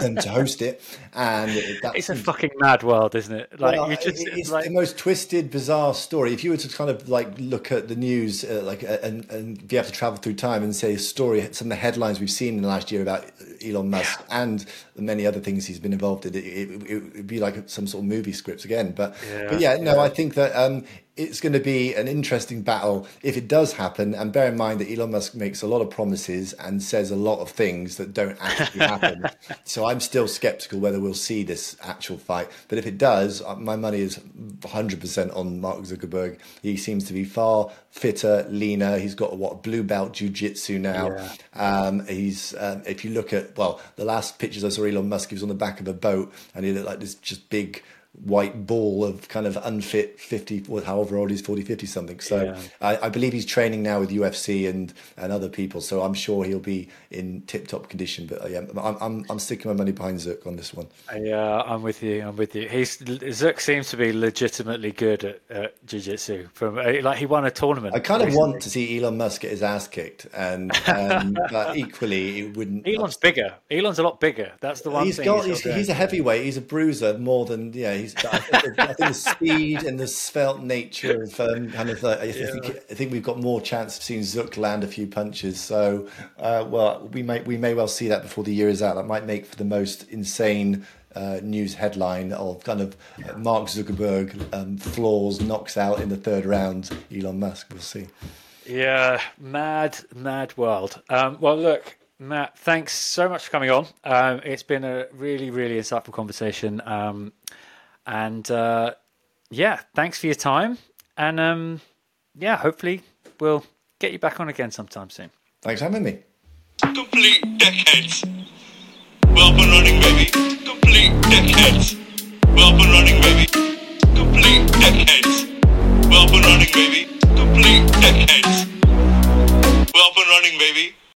them to host it, and it's a fucking mad world, isn't it? Like well, just, it's like... the most twisted, bizarre story. If you were to kind of like look at the news, uh, like uh, and and be able to travel through time and say a story, some of the headlines we've seen in the last year about Elon Musk yeah. and the many other things he's been involved in, it, it, would be like some sort of movie scripts again. But yeah, but yeah, no, yeah. I think that um, it's going to be an interesting battle if it does happen. And bear in mind that Elon Musk makes a lot of promises and says a lot of things that don't actually happen. so I'm still skeptical whether we'll see this actual fight. But if it does, uh, my money is 100% on Mark Zuckerberg. He seems to be far fitter, leaner. He's got what blue belt jiu-jitsu now. Yeah. Um, he's um, if you look at well, the last pictures I saw Elon Musk, he was on the back of a boat and he looked like this just big white ball of kind of unfit 50 however old he's 40 50 something. So yeah. I, I, believe he's training now with ufc and and other people. So i'm sure he'll be in tip top condition. But uh, yeah I'm, I'm i'm sticking my money behind zuck on this one. Yeah i'm with you. I'm with you. He's zuck seems to be legitimately good at, at jiu-jitsu. From uh, like he won a tournament i kind recently. of want to see elon musk get his ass kicked and um, but equally it wouldn't elon's bigger. Elon's a lot bigger. That's the one he's got he's, he's, a heavyweight. He's a bruiser more than yeah he's I think, the, I think the speed and the svelte nature of um, kind of, uh, I, yeah. think, I think we've got more chance of seeing Zuck land a few punches. So, uh, well, we may we may well see that before the year is out. That might make for the most insane uh, news headline of kind of uh, Mark Zuckerberg um, floors knocks out in the third round Elon Musk. We'll see. Yeah, mad, mad world. Um, well, look, Matt, thanks so much for coming on. Um, it's been a really, really insightful conversation. And uh, yeah, thanks for your time. And um, yeah, hopefully we'll get you back on again sometime soon. Thanks for having me. Complete Tech Heads. Well and running, baby. Complete Tech Heads. Well and running, baby. Complete Tech Heads. Well and running, baby. Complete Tech Heads. Well and running, baby.